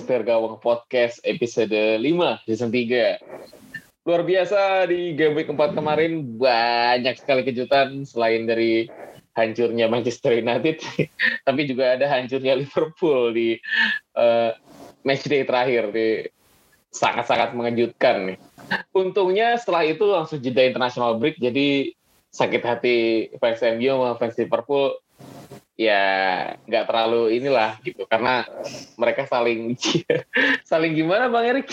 Mr. Gawang Podcast episode 5 season 3. Luar biasa di game week 4 kemarin banyak sekali kejutan selain dari hancurnya Manchester United, tapi juga ada hancurnya Liverpool di uh, match day terakhir di sangat-sangat mengejutkan nih. Untungnya setelah itu langsung jeda international break jadi sakit hati fans MU sama fans Liverpool ya nggak terlalu inilah gitu karena mereka saling saling gimana bang Erik?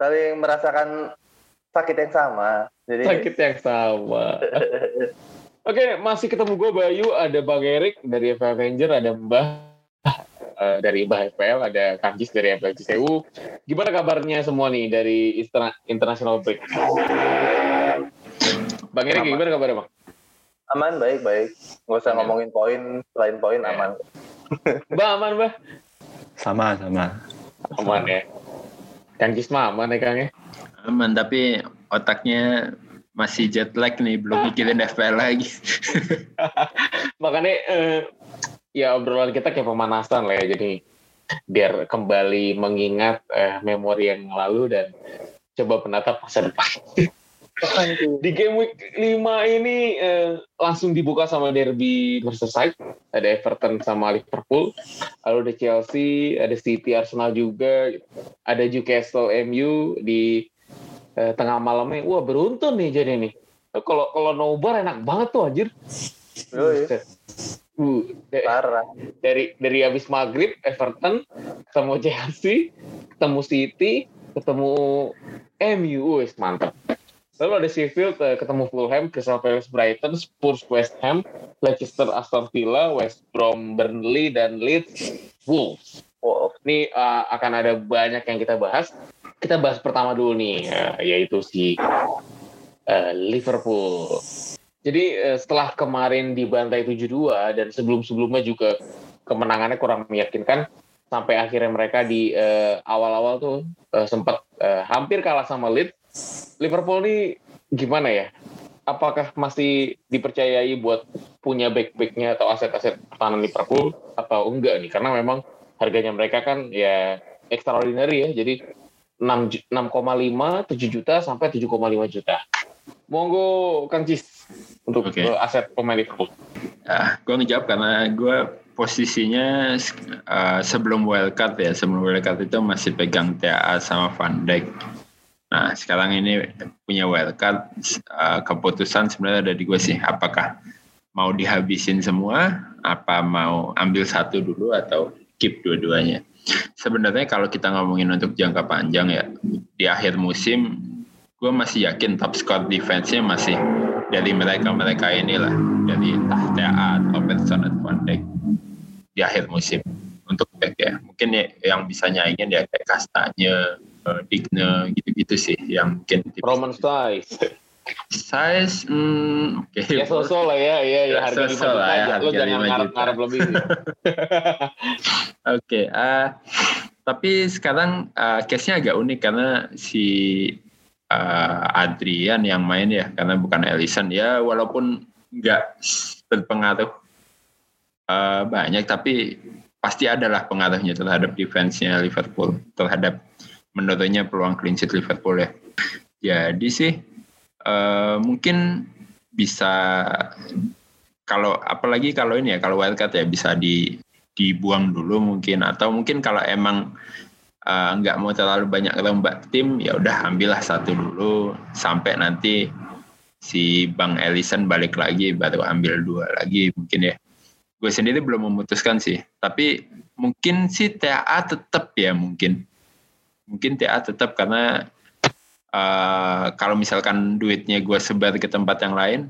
Saling merasakan sakit yang sama jadi sakit yang sama. Oke masih ketemu gue Bayu ada bang Erik dari FF Avenger ada Mbah uh, dari Mbah FPL ada Kanjis dari FPL CCU gimana kabarnya semua nih dari international break? Bang Erik gimana kabarnya bang Aman, baik, baik. Nggak usah ngomongin poin, selain poin ya. aman. Mbak aman, Mbak? Sama, sama. Aman ya. Kang Gisma aman ya, Kang ya? Aman, tapi otaknya masih jet lag nih, belum mikirin FPL lagi. Makanya eh, ya obrolan kita kayak pemanasan lah ya, jadi biar kembali mengingat eh, memori yang lalu dan coba menatap masa depan. Di game week 5 ini eh, langsung dibuka sama derby Merseyside. Ada Everton sama Liverpool. Lalu ada Chelsea, ada City, Arsenal juga. Ada Newcastle MU di eh, tengah malamnya. Wah beruntun nih jadi nih. Kalau kalau nobar enak banget tuh anjir. Oh, iya. Uh, Parah. Dari dari habis maghrib Everton ketemu Chelsea, ketemu City, ketemu MU, wes mantap. Lalu ada Sheffield uh, ketemu Fulham, Crystal Palace Brighton, Spurs West Ham, Leicester Aston Villa, West Brom Burnley dan Leeds Wolves. Wow. Ini uh, akan ada banyak yang kita bahas. Kita bahas pertama dulu nih, uh, yaitu si uh, Liverpool. Jadi uh, setelah kemarin dibantai 7-2 dan sebelum-sebelumnya juga kemenangannya kurang meyakinkan, sampai akhirnya mereka di awal-awal uh, tuh uh, sempat uh, hampir kalah sama Leeds Liverpool ini gimana ya? Apakah masih dipercayai buat punya back-backnya atau aset-aset pertahanan Liverpool atau enggak nih? Karena memang harganya mereka kan ya extraordinary ya. Jadi 6,5, 7 juta sampai 7,5 juta. Monggo Kang Cis untuk okay. aset pemain Liverpool. Ah, gue ngejawab karena gue posisinya uh, sebelum wildcard ya, sebelum wildcard itu masih pegang TA sama Van Dijk Nah sekarang ini punya wildcard uh, keputusan sebenarnya ada di gue sih apakah mau dihabisin semua apa mau ambil satu dulu atau keep dua-duanya. Sebenarnya kalau kita ngomongin untuk jangka panjang ya di akhir musim gue masih yakin top score defense-nya masih dari mereka-mereka inilah dari entah TA atau atau Van Dijk di akhir musim untuk back ya mungkin ya, yang bisa nyaingin ya kayak Kastanya uh, Digne gitu-gitu sih yang mungkin tipis. Roman Size. Size, hmm, oke. Okay. Ya sosok lah ya, ya, ya harga lima juta lah ya, aja. Lo jangan ngarep-ngarep lebih. oke, okay, uh, tapi sekarang uh, case-nya agak unik karena si uh, Adrian yang main ya, karena bukan Ellison ya, walaupun nggak berpengaruh uh, banyak, tapi pasti adalah pengaruhnya terhadap defense-nya Liverpool, terhadap menurutnya peluang clean sheet Liverpool ya. Jadi sih uh, mungkin bisa kalau apalagi kalau ini ya kalau wildcard ya bisa di dibuang dulu mungkin. Atau mungkin kalau emang uh, nggak mau terlalu banyak lembak tim ya udah ambillah satu dulu. Sampai nanti si Bang Ellison balik lagi baru ambil dua lagi mungkin ya. Gue sendiri belum memutuskan sih. Tapi mungkin sih TA tetap ya mungkin mungkin TA tetap karena uh, kalau misalkan duitnya gue sebar ke tempat yang lain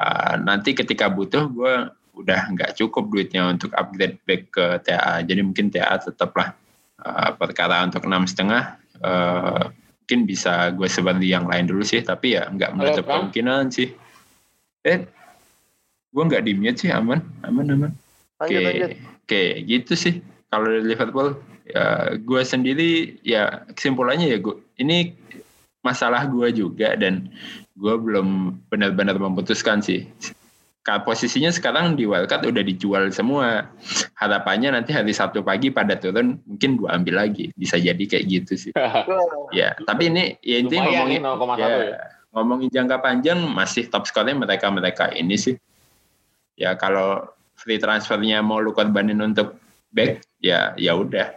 uh, nanti ketika butuh gue udah nggak cukup duitnya untuk upgrade back ke TA jadi mungkin TA tetaplah uh, perkara untuk enam setengah uh, mungkin bisa gue sebar di yang lain dulu sih. Tapi ya nggak menutup kemungkinan sih. Eh gue nggak di sih aman. Aman aman. Oke okay. oke okay, gitu sih. Kalau dari Liverpool ya gue sendiri ya kesimpulannya ya gue ini masalah gue juga dan gue belum benar-benar memutuskan sih posisinya sekarang di wildcard udah dijual semua. Harapannya nanti hari Sabtu pagi pada turun mungkin gua ambil lagi. Bisa jadi kayak gitu sih. Ya, tapi ini ya intinya ngomongin nih 0,1 ya, ya. ngomongin jangka panjang masih top skornya mereka-mereka ini sih. Ya kalau free transfernya mau lu korbanin untuk back ya ya udah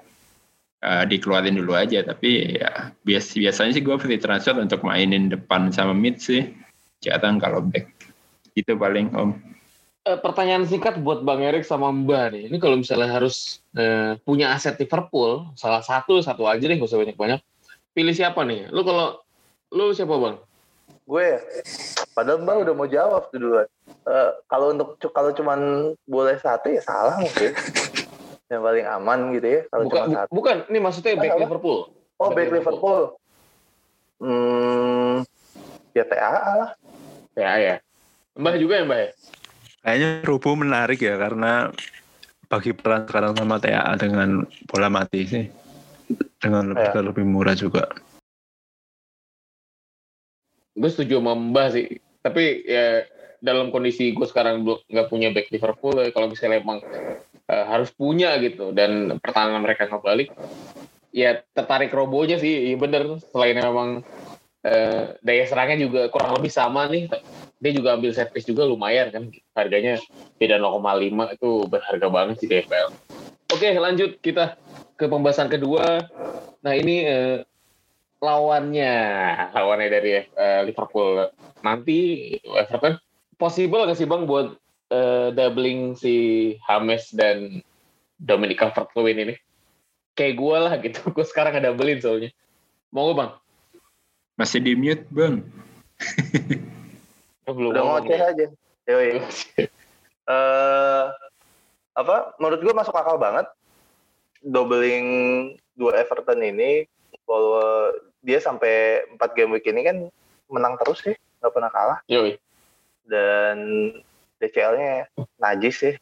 Eh, dikeluarin dulu aja tapi ya bias biasanya sih gue free transfer untuk mainin depan sama mid sih jarang kalau back itu paling om Eh, pertanyaan singkat buat Bang Erik sama Mbak nih. Ini kalau misalnya harus eh, punya aset Liverpool, salah satu satu aja deh, gak usah banyak-banyak. Pilih siapa nih? Lu kalau lu siapa Bang? gue ya padahal mbak udah mau jawab tuh duluan Eh, kalau untuk kalau cuman boleh satu ya salah mungkin yang paling aman gitu ya kalau Bukan, cuma satu bukan, ini maksudnya back Apa? Liverpool. oh back back Liverpool hmm ya TAA lah Ya ya. Mbah juga ya Mbah ya? Kayaknya Rubu menarik ya karena bagi peran sekarang sama TAA dengan bola mati sih. Dengan lebih, Ya. lebih murah juga. Gue setuju sama Mbah sih. Tapi ya dalam kondisi gue sekarang belum nggak punya back Liverpool, ya, kalau misalnya emang eh, harus punya gitu dan pertahanan mereka nggak balik, ya tertarik robonya sih, iya bener. Selain memang eh, daya serangnya juga kurang lebih sama nih, dia juga ambil piece juga lumayan kan, harganya beda 0,5 itu berharga banget sih di FPL. Oke lanjut kita ke pembahasan kedua. Nah ini eh, lawannya, lawannya dari eh, Liverpool nanti Everton. Possible nggak sih bang buat eh, doubling si James dan Dominic Calvert-Lewin ini? Kayak gue lah gitu, gue sekarang ada doublein soalnya. Mau gue bang? masih di mute bang Oh, belum udah ngomong ngoceh aja Yoi. eh apa menurut gue masuk akal banget doubling dua Everton ini bahwa dia sampai 4 game week ini kan menang terus sih nggak pernah kalah Yoi. dan DCL-nya najis sih.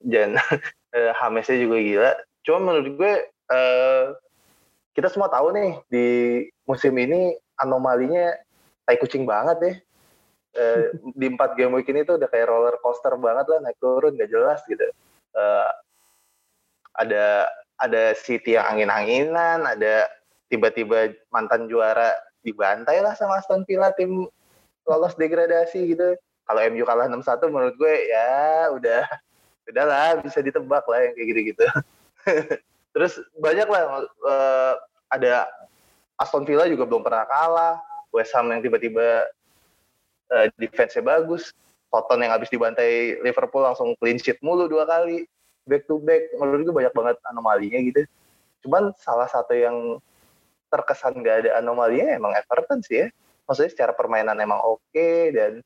Dan eh, Hamesnya juga gila. Cuma menurut gue eh, kita semua tahu nih di musim ini anomalinya tai kucing banget deh Eh, di empat game week ini tuh udah kayak roller coaster banget lah naik turun gak jelas gitu. Eh, ada ada City yang angin-anginan ada tiba-tiba mantan juara dibantai lah sama Aston Villa tim lolos degradasi gitu kalau MU kalah 6-1 menurut gue ya udah udahlah bisa ditebak lah yang kayak gitu-gitu. Terus banyak lah eh, ada Aston Villa juga belum pernah kalah. West Ham yang tiba-tiba eh, defense-nya bagus. Tottenham yang habis dibantai Liverpool langsung clean sheet mulu dua kali. Back to back menurut gue banyak banget anomalinya gitu. Cuman salah satu yang terkesan gak ada anomalinya emang Everton sih ya. Maksudnya secara permainan emang oke dan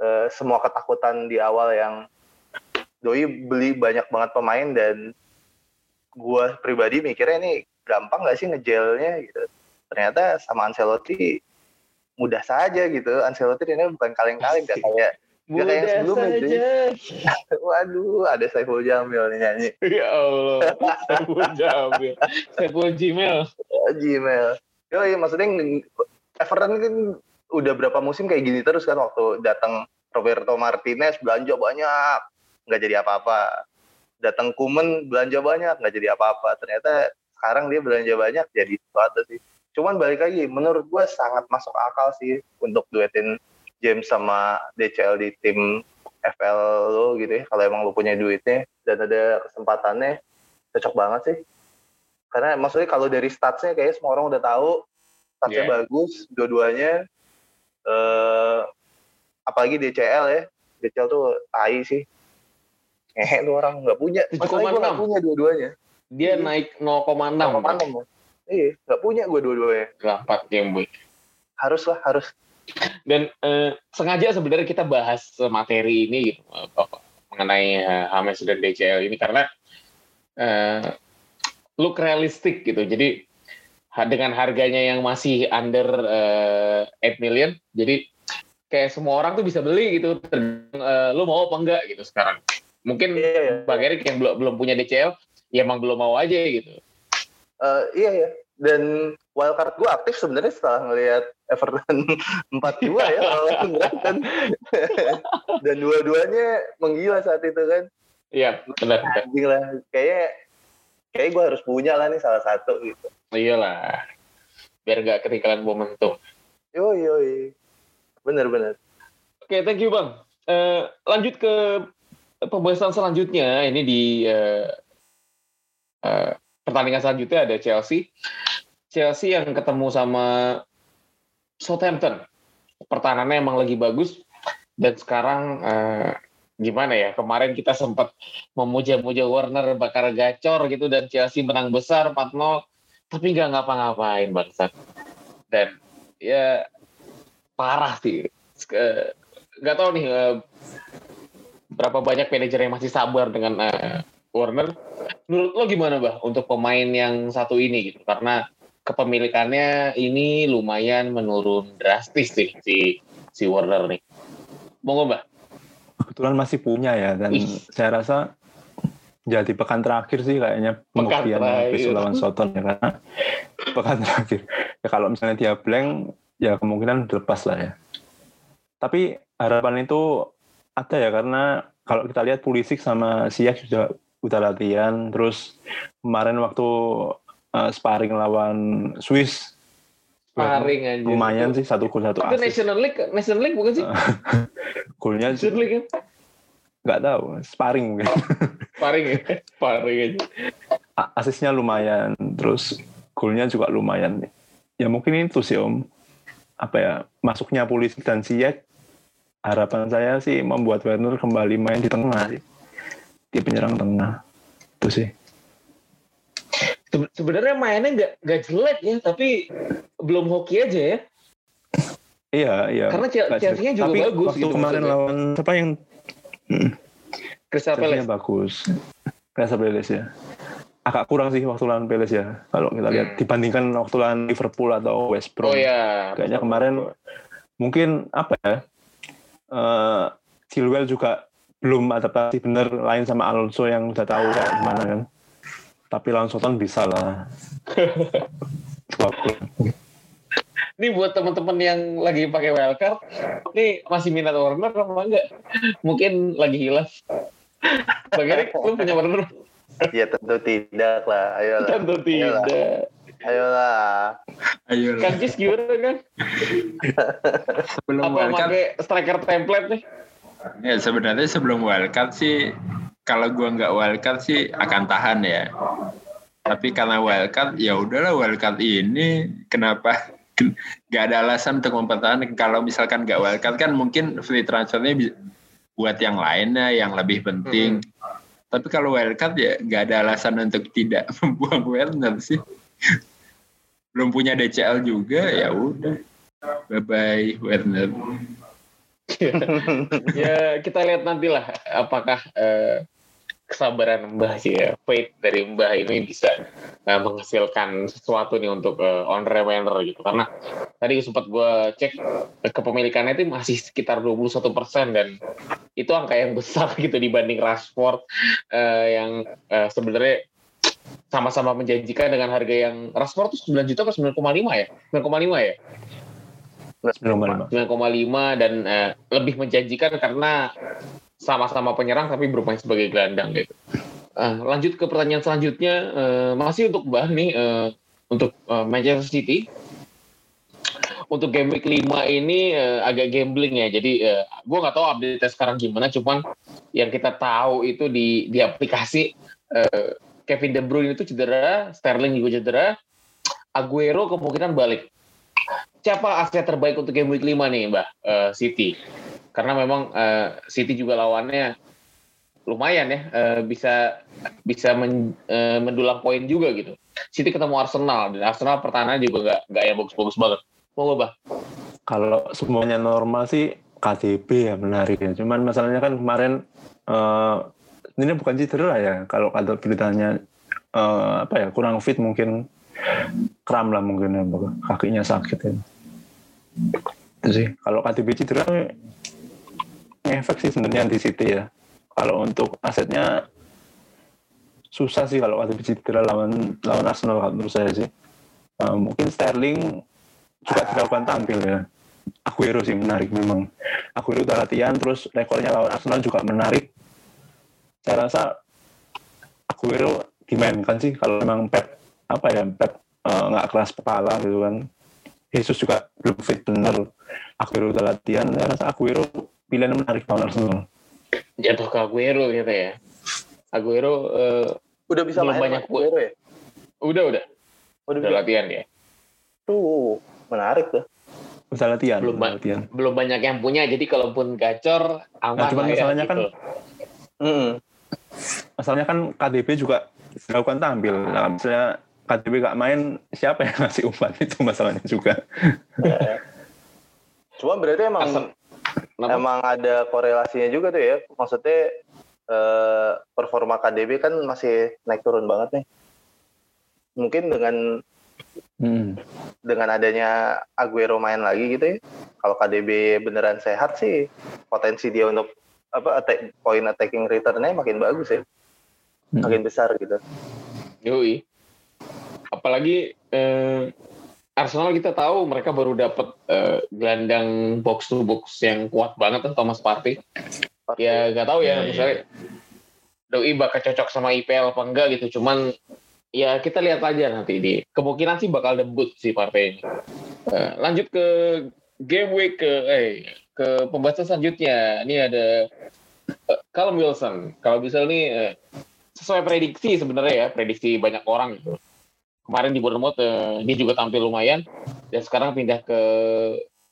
eh, semua ketakutan di awal yang doi beli banyak banget pemain dan gua pribadi mikirnya ini gampang gak sih ngejelnya gitu ternyata sama Ancelotti mudah saja gitu Ancelotti ini bukan kaleng-kaleng gak kayak Gak kayak Mudah sebelumnya, saja. waduh ada Saiful Jamil nih nyanyi Ya Allah. Saiful Jamil. Saiful Gmail. Gmail. Yo, iya maksudnya Everton kan udah berapa musim kayak gini terus kan waktu datang Roberto Martinez belanja banyak nggak jadi apa-apa. Datang Kuman belanja banyak nggak jadi apa-apa. Ternyata sekarang dia belanja banyak jadi sesuatu sih. Cuman balik lagi, menurut gue sangat masuk akal sih untuk duetin James sama DCL di tim FL lo gitu ya. Kalau emang lo punya duitnya dan ada kesempatannya, cocok banget sih. Karena maksudnya kalau dari statsnya kayak semua orang udah tahu statsnya Yeah. bagus dua-duanya. Eh, apalagi DCL ya, DCL tuh tai sih. Ngehe tuh orang nggak punya. 7,6. Masalahnya gue nggak punya dua-duanya. Dia naik 0,6. Bang. 0,6 ya. Iya, nggak punya gue dua-duanya. 4 game week. Harus lah, harus. Dan eh, sengaja sebenarnya kita bahas materi ini gitu eh, mengenai eh, Hames dan DCL ini karena eh, look realistik gitu. Jadi dengan harganya yang masih under eh, 8 million, jadi kayak semua orang tuh bisa beli gitu. Ter- eh, lu mau apa enggak gitu sekarang? Mungkin Iya, iya. Bang Erik yang belum belum punya DCL, ya emang belum mau aja gitu. Eh, iya ya. Dan wildcard gue aktif sebenarnya setelah ngelihat Everton 4-2 ya lawan Brighton. Dan dua-duanya menggila saat itu kan. Iya, benar. benar. Anjing lah. Kayaknya kayak gue harus punya lah nih salah satu gitu. Iyalah. Biar nggak ketinggalan momentum. Yo yo Bener bener. Oke, thank you Bang. Eh, lanjut ke pembahasan selanjutnya. Ini di eh, eh, pertandingan selanjutnya ada Chelsea. Chelsea yang ketemu sama Southampton. Pertahanannya emang lagi bagus. Dan sekarang eh, gimana ya? Kemarin kita sempat memuja-muja Warner bakar gacor gitu dan Chelsea menang besar 4-0 tapi nggak ngapa-ngapain bangsat. Dan ya parah sih. Nggak tahu nih eh, berapa banyak manajer yang masih sabar dengan eh, Warner. Menurut lo gimana, Bah, untuk pemain yang satu ini gitu? Karena kepemilikannya ini lumayan menurun drastis sih si si Warner nih. Monggo, Bah. Kebetulan masih punya ya dan Ih. saya rasa jadi pekan terakhir sih kayaknya pembuktian besok lawan Soton ya karena pekan terakhir. Ya kalau misalnya dia blank ya kemungkinan dilepas lah ya. Tapi harapan itu ada ya karena kalau kita lihat Pulisic sama Siak sudah udah latihan terus kemarin waktu uh, sparring lawan Swiss Paring aja. lumayan sih satu gol satu Itu assist National League, National League bukan sih? golnya National League kan? nggak tahu sparring mungkin Paring ya? Paring aja. Asisnya lumayan terus golnya juga lumayan ya mungkin itu sih om apa ya masuknya Pulisic dan Ziyech harapan saya sih membuat Werner kembali main di tengah sih di penyerang tengah itu sih Sebenarnya mainnya nggak nggak jelek ya, tapi belum hoki aja ya. iya iya Karena Chelsea-nya juga Tapi bagus waktu gitu kemarin maksudnya. lawan siapa yang Hmm, Crystal Palace. bagus Crystal Palace ya agak kurang sih waktu lawan Palace ya kalau kita lihat Hmm. dibandingkan waktu lawan Liverpool atau West Brom Oh ya. kayaknya kemarin mungkin apa ya Chilwell juga belum adaptasi bener lain sama Alonso yang udah tahu kayak gimana kan tapi lawan Soton bisa lah. Ini buat teman-teman yang lagi pakai wildcard, ini masih minat Warner apa enggak? Mungkin lagi hilaf. Bang Erik, lu punya Warner? Ya tentu tidak lah. Ayolah. Tentu tidak. Ayolah. Ayo lah. Kang Jis gimana kan? Sebelum Apa wildcard, pakai striker template nih? ya sebenarnya sebelum wildcard sih, kalau gua nggak wildcard sih akan tahan ya. Tapi karena wildcard, ya udahlah wildcard ini kenapa nggak ada alasan untuk mempertahankan. Kalau misalkan nggak wildcard kan mungkin free transfernya buat yang lainnya yang lebih penting. Tapi kalau wildcard ya nggak ada alasan untuk tidak membuang Werner sih. Belum punya DCL juga ya udah. Bye bye Werner. ya kita lihat nantilah apakah eh, kesabaran Mbah sih ya, faith dari Mbah ini bisa eh, menghasilkan sesuatu nih untuk eh, on remainder gitu. Karena tadi sempat gue cek eh, kepemilikannya itu masih sekitar 21% dan itu angka yang besar gitu dibanding Rashford eh, yang eh, sebenarnya sama-sama menjanjikan dengan harga yang Rashford tuh 9 juta ke 9,5 ya? 9,5 ya? 9,5. 9,5 dan eh, lebih menjanjikan karena sama-sama penyerang tapi bermain sebagai gelandang gitu. Eh, lanjut ke pertanyaan selanjutnya eh, masih untuk Mbah nih eh, untuk eh, Manchester City. Untuk game week 5 ini eh, agak gambling ya. Jadi eh, gue nggak tahu update sekarang gimana. Cuman yang kita tahu itu di di aplikasi eh, Kevin De Bruyne itu cedera, Sterling juga cedera, Aguero kemungkinan balik siapa aset terbaik untuk game week 5 nih Mbak Eh, City? Karena memang eh, City juga lawannya lumayan ya eh, bisa bisa men- eh, mendulang poin juga gitu. City ketemu Arsenal dan Arsenal pertahanan juga nggak nggak yang bagus-bagus banget. Mau Mbak? Kalau semuanya normal sih KDB ya menarik ya. Cuman masalahnya kan kemarin eh ini bukan cedera ya. Kalau ada beritanya eh, apa ya kurang fit mungkin kram lah mungkin ya kakinya sakit ya. Itu sih. Kalau KDB cedera efek sih sebenarnya di City ya. Kalau untuk asetnya susah sih kalau KDB cedera lawan lawan Arsenal menurut saya sih. Eh, mungkin Sterling juga tidak akan tampil ya Aguero sih menarik memang. Aguero udah latihan terus rekornya lawan Arsenal juga menarik. Saya rasa Aguero dimainkan sih kalau memang Pep apa ya Pep eh, nggak keras kepala gitu kan. Jesus juga belum fit bener. Aguero udah latihan. Saya rasa Aguero pilihan menarik lawan Arsenal. Jatuh ke Aguero gitu ya. Aguero eh, Udah bisa Belum main banyak Aguero ya? udah udah Udah, udah bisa. latihan ya. Tuh, menarik tuh. Udah latihan. Belum, udah Bang. latihan. Belum banyak yang punya jadi kalaupun gacor aman Nah, cuman ya, masalahnya kan gitu. Mm. Masalahnya kan KDB juga dilakukan tampil. Nah, misalnya KDB gak main, siapa yang ngasih umpan itu masalahnya juga. Cuma berarti emang Asal- Kenapa? emang ada korelasinya juga tuh ya. Maksudnya eh, performa KDB kan masih naik turun banget nih. Mungkin dengan Hmm. dengan adanya Aguero main lagi gitu ya. Kalau KDB beneran sehat sih, potensi dia untuk apa attack, point attacking returnnya makin bagus ya, Hmm. makin besar gitu. Yoi. Apalagi eh, Arsenal kita tahu mereka baru dapat eh, gelandang box to box yang kuat banget tuh Thomas Partey. Ya nggak tahu ya, Ya, iya. misalnya Doi bakal cocok sama IPL apa enggak gitu. Cuman ya kita lihat aja nanti di kemungkinan sih bakal debut si Partey ini. Eh, lanjut ke game week ke eh ke pembahasan selanjutnya. Ini ada eh, Callum Wilson. Kalau bisa nih eh, sesuai prediksi sebenarnya ya, prediksi banyak orang gitu. Kemarin di Bournemouth eh, dia juga tampil lumayan. Dan sekarang pindah ke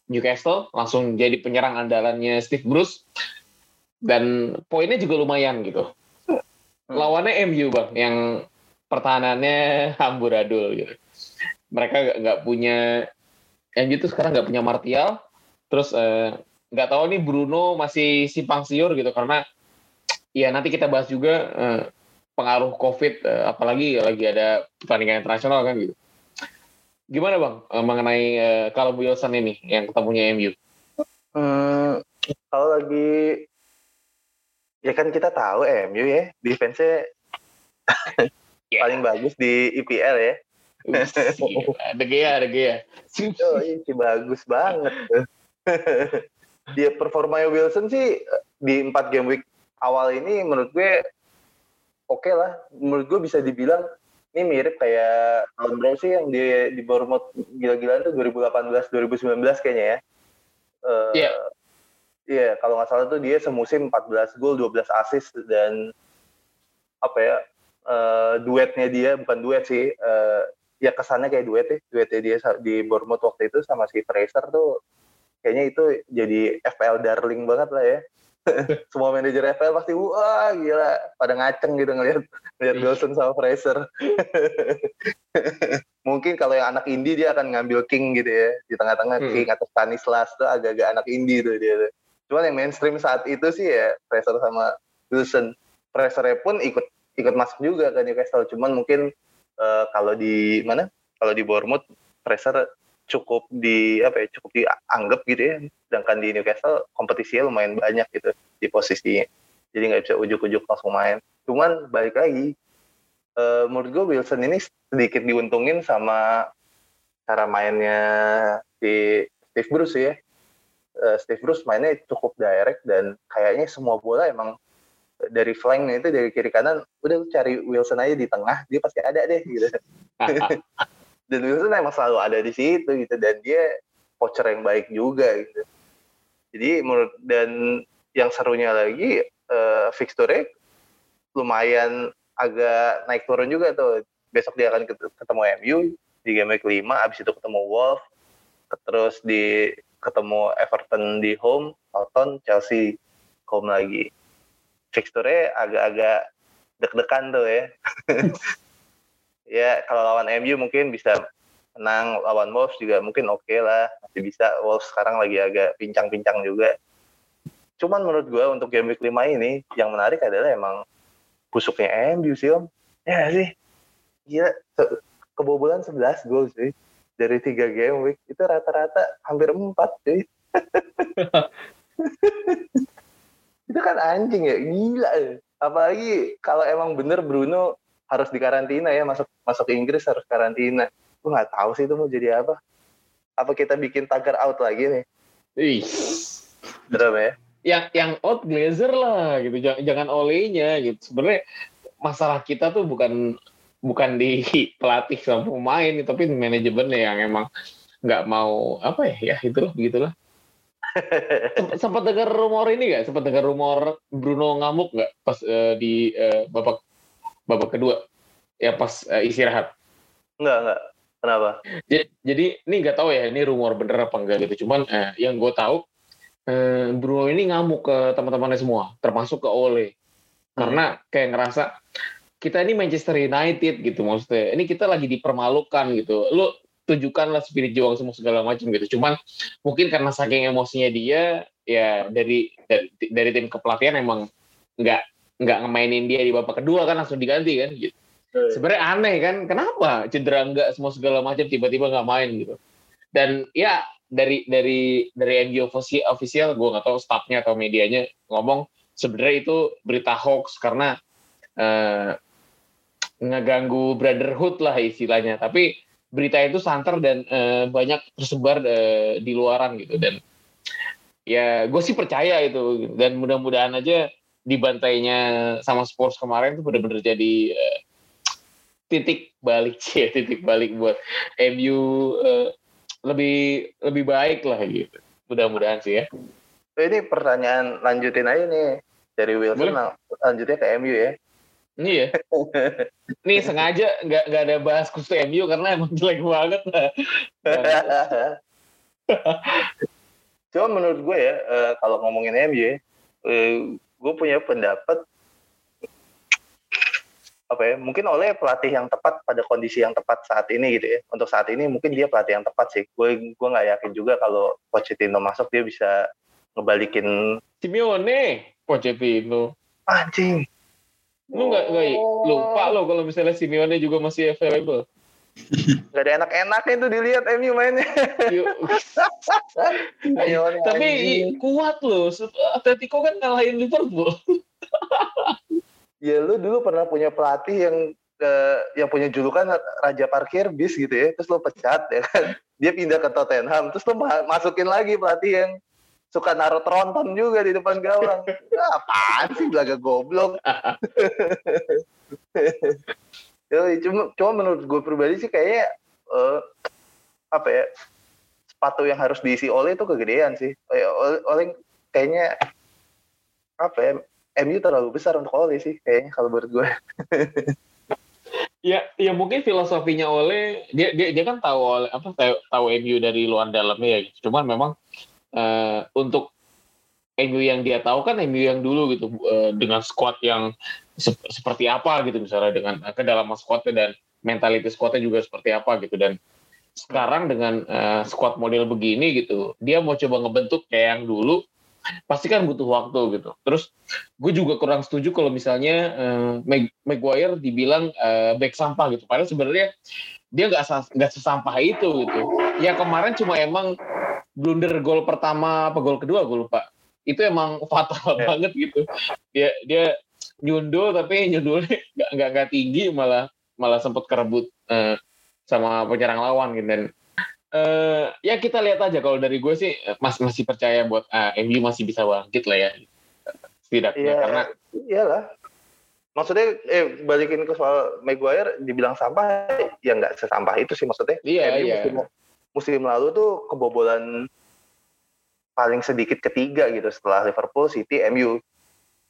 Newcastle langsung jadi penyerang andalannya Steve Bruce. Dan poinnya juga lumayan gitu. Lawannya MU bang yang pertahanannya amburadul gitu. Mereka nggak- punya MU tuh sekarang nggak punya Martial, terus eh, nggak tahu nih Bruno masih simpang siur gitu. Karena ya nanti kita bahas juga eh, pengaruh COVID, eh, apalagi lagi ada pertandingan internasional kan gitu. Gimana bang eh, mengenai eh, kalau Wilson ini yang ketemunya MU? Hmm, kalau lagi ya kan kita tahu MU ya defense-nya Ya. paling bagus di IPL ya. Ada gaya, ada gaya. Oh, ini bagus banget. Dia performanya Wilson sih di empat game week awal ini menurut gue oke lah. Menurut gue bisa dibilang ini mirip kayak tahun berapa sih yang dia di Bournemouth gila-gilaan tuh 2018 2019 kayaknya ya. Eh, Iya. Iya, kalau nggak salah tuh dia semusim 14 gol, 12 assist dan apa ya? eh, duetnya dia bukan duet sih. eh, ya kesannya kayak duet ya. Duetnya dia di Bournemouth waktu itu sama si Fraser tuh kayaknya itu jadi FPL darling banget lah ya. Semua manajer FPL pasti wah gila pada ngaceng gitu ngelihat ngelihat Wilson sama Fraser. Mungkin kalau yang anak indie dia akan ngambil King gitu ya di tengah-tengah Hmm. King atau Stanislas tuh agak-agak anak indie tuh dia. tuh. Cuman yang mainstream saat itu sih ya Fraser sama Wilson. Frasernya pun ikut ikut masuk juga ke Newcastle. Cuman mungkin eh, kalau di mana? Kalau di Bournemouth Fraser cukup di apa ya cukup dianggap gitu ya. Sedangkan di Newcastle kompetisinya lumayan banyak gitu di posisinya jadi nggak bisa ujuk-ujuk langsung main. Cuman balik lagi eh, menurut gue Wilson ini sedikit diuntungin sama cara mainnya si Steve Bruce ya. Eh, Steve Bruce mainnya cukup direct dan kayaknya semua bola emang dari flank itu dari kiri kanan udah cari Wilson aja di tengah dia pasti ada deh gitu dan Wilson emang selalu ada di situ gitu dan dia voucher yang baik juga gitu. Jadi menurut dan yang serunya lagi eh, fixture lumayan agak naik turun juga tuh. Besok dia akan ket- ketemu MU di game week 5 abis itu ketemu Wolf terus di ketemu Everton di home Southampton Chelsea home lagi. Fixture agak-agak deg-degan tuh ya ya kalau lawan MU mungkin bisa menang lawan Wolves juga mungkin oke lah. Masih bisa. Wolves sekarang lagi agak pincang-pincang juga. Cuman menurut gue untuk game week 5 ini yang menarik adalah emang busuknya MU sih om. Ya sih? Gila kebobolan 11 gol sih dari tiga game week. Itu rata-rata hampir 4 cuy. Itu kan anjing ya gila. Apalagi kalau emang bener Bruno harus dikarantina ya masuk masuk Inggris harus karantina gue nggak tahu sih itu mau jadi apa apa kita bikin tagar out lagi nih Ih, Serem ya. yang yang out Glazer lah gitu, jangan, jangan olehnya gitu. Sebenarnya masalah kita tuh bukan bukan di pelatih sama pemain, tapi manajemennya yang emang nggak mau apa ya, ya itu begitulah. Sempat, dengar rumor ini nggak? Sempat dengar rumor Bruno ngamuk nggak pas eh, di eh, babak babak kedua? Ya pas eh, istirahat. Enggak, enggak. Kenapa? Jadi, jadi ini nggak tahu ya ini rumor bener apa enggak gitu. Cuman eh, yang gue tahu eh, Bruno ini ngamuk ke teman-temannya semua, termasuk ke Ole. Karena kayak ngerasa kita ini Manchester United gitu maksudnya. Ini kita lagi dipermalukan gitu. Lu tunjukkanlah spirit juang semua segala macam gitu. Cuman mungkin karena saking emosinya dia ya dari dari, dari tim kepelatihan emang nggak nggak ngemainin dia di babak kedua kan langsung diganti kan gitu. Sebenarnya aneh kan kenapa cedera enggak semua segala macam tiba-tiba nggak main gitu. Dan ya dari dari dari MU official, official gue nggak tahu staffnya atau medianya ngomong sebenarnya itu berita hoax karena eh, ngeganggu brotherhood lah istilahnya. Tapi berita itu santer dan eh, banyak tersebar eh, di luaran gitu. Dan ya gue sih percaya itu. Dan mudah-mudahan aja dibantainya sama Spurs kemarin tuh bener-bener jadi eh, titik balik. Sih titik balik buat MU eh, lebih lebih baik lah gitu. Mudah-mudahan sih ya. Ini pertanyaan lanjutin aja nih dari Wilson Boleh. lanjutnya ke MU ya. ini ya nih sengaja nggak nggak ada bahas khusus MU karena emang jelek banget lah. Cuma menurut gue ya, eh, kalau ngomongin MU ya, eh, gue punya pendapat. Apa ya mungkin oleh pelatih yang tepat pada kondisi yang tepat saat ini gitu ya. Untuk saat ini mungkin dia pelatih yang tepat sih. Gue gue nggak yakin juga kalau Pochettino masuk dia bisa ngebalikin Simeone Pochettino. Anjing. Lu nggak nggak lupa lo kalau misalnya Simeone juga masih available Gak ada enak-enaknya tuh dilihat MU mainnya. Yuk. Ayo, tapi anjing. kuat loh Atletico kan ngalahin Liverpool ya lu dulu pernah punya pelatih yang eh, yang punya julukan raja parkir bis gitu ya, terus lu pecat ya kan. Dia pindah ke Tottenham, terus lu ma- masukin lagi pelatih yang suka naruh tronton juga di depan gawang. Ah, apaan sih belaga goblok. Ya, cuma, cuma menurut gue pribadi sih kayaknya eh, apa ya sepatu yang harus diisi oleh itu kegedean sih. Eh, oleh, oleh kayaknya apa ya MU terlalu besar untuk oleh sih kayaknya kalau menurut gue. ya ya mungkin filosofinya oleh dia dia dia kan tahu oleh apa tahu, tahu MU dari luar dalamnya ya cuman memang eh, untuk MU yang dia tahu kan MU yang dulu gitu eh, dengan squad yang sep- seperti apa gitu misalnya dengan eh, kedalaman squadnya dan mentality squadnya juga seperti apa gitu. Dan sekarang dengan eh, squad model begini gitu dia mau coba ngebentuk kayak yang dulu pasti kan butuh waktu gitu. Terus gue juga kurang setuju kalau misalnya Mag- Maguire dibilang eh, back sampah gitu. Padahal sebenarnya dia nggak nggak sesampah itu gitu. Ya kemarin cuma emang blunder gol pertama apa gol kedua gue lupa. Itu emang fatal Ya. banget gitu. Dia dia nyundul tapi nyundulnya nggak nggak nggak tinggi malah malah sempat kerebut eh, sama penyerang lawan gitu dan eh, ya kita lihat aja kalau dari gue sih eh, mas masih percaya buat ah, MU masih bisa bangkit lah ya setidaknya Iya, karena iyalah. Maksudnya eh balikin ke soal Maguire dibilang sampah ya nggak sesampah itu sih maksudnya. Iya, MU iya. Musim, musim lalu tuh kebobolan paling sedikit ketiga gitu setelah Liverpool, City, MU.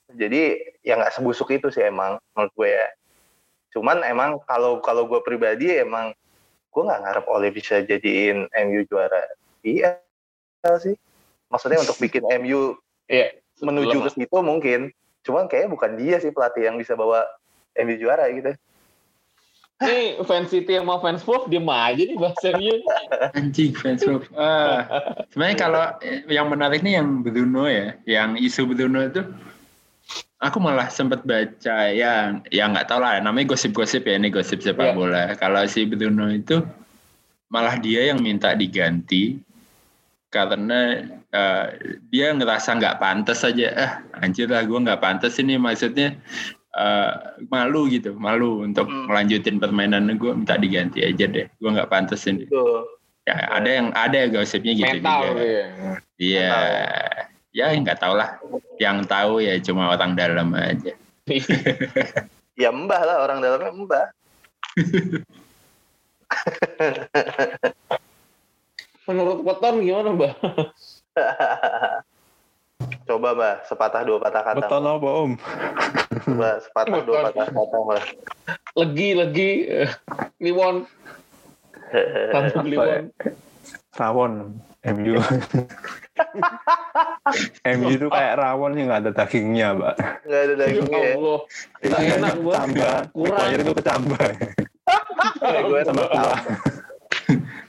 Jadi ya nggak sebusuk itu sih emang menurut gue ya. Cuman emang kalau kalau gue pribadi emang gue nggak ngarep Ole bisa jadiin MU juara. Iya sih. Maksudnya untuk bikin MU Iya, menuju ke situ mungkin. Cuman kayaknya bukan dia sih pelatih yang bisa bawa MU juara gitu. Ini fans City sama fans Wolves diem aja nih bahas MU. Anjing fans club. Ah, sebenarnya kalau yang menarik nih yang Bruno ya, yang isu Bruno itu aku malah sempat baca ya ya nggak tahu lah namanya gosip-gosip ya ini gosip sepak Iya. bola. Kalau si Bruno itu malah dia yang minta diganti karena eh, dia ngerasa nggak pantas aja ah anjir lah gue nggak pantas ini maksudnya eh, malu gitu malu untuk Hmm. melanjutin permainan gue minta diganti aja deh gue nggak pantas ini Tuh. Ya, ada yang ada gosipnya gitu Mental juga. gitu ya. Iya. Ya nggak tahu lah. Yang tahu ya cuma orang dalam aja. Ya mbah lah orang dalamnya mbah. Menurut Weton gimana, Mbak? Coba mbah, sepatah dua patah kata. Beton apa om? Coba sepatah dua patah kata mbah. Legi, legi. eh, Liwon. Tanpa Apa ya? Liwon. Rawon. MU. MU itu kayak rawon yang nggak ada dagingnya, Mbak. Nggak ada Ya dagingnya ya. Allah. Nggak enak. Kecambah. Kurang. Air itu kecambah. Gue sama.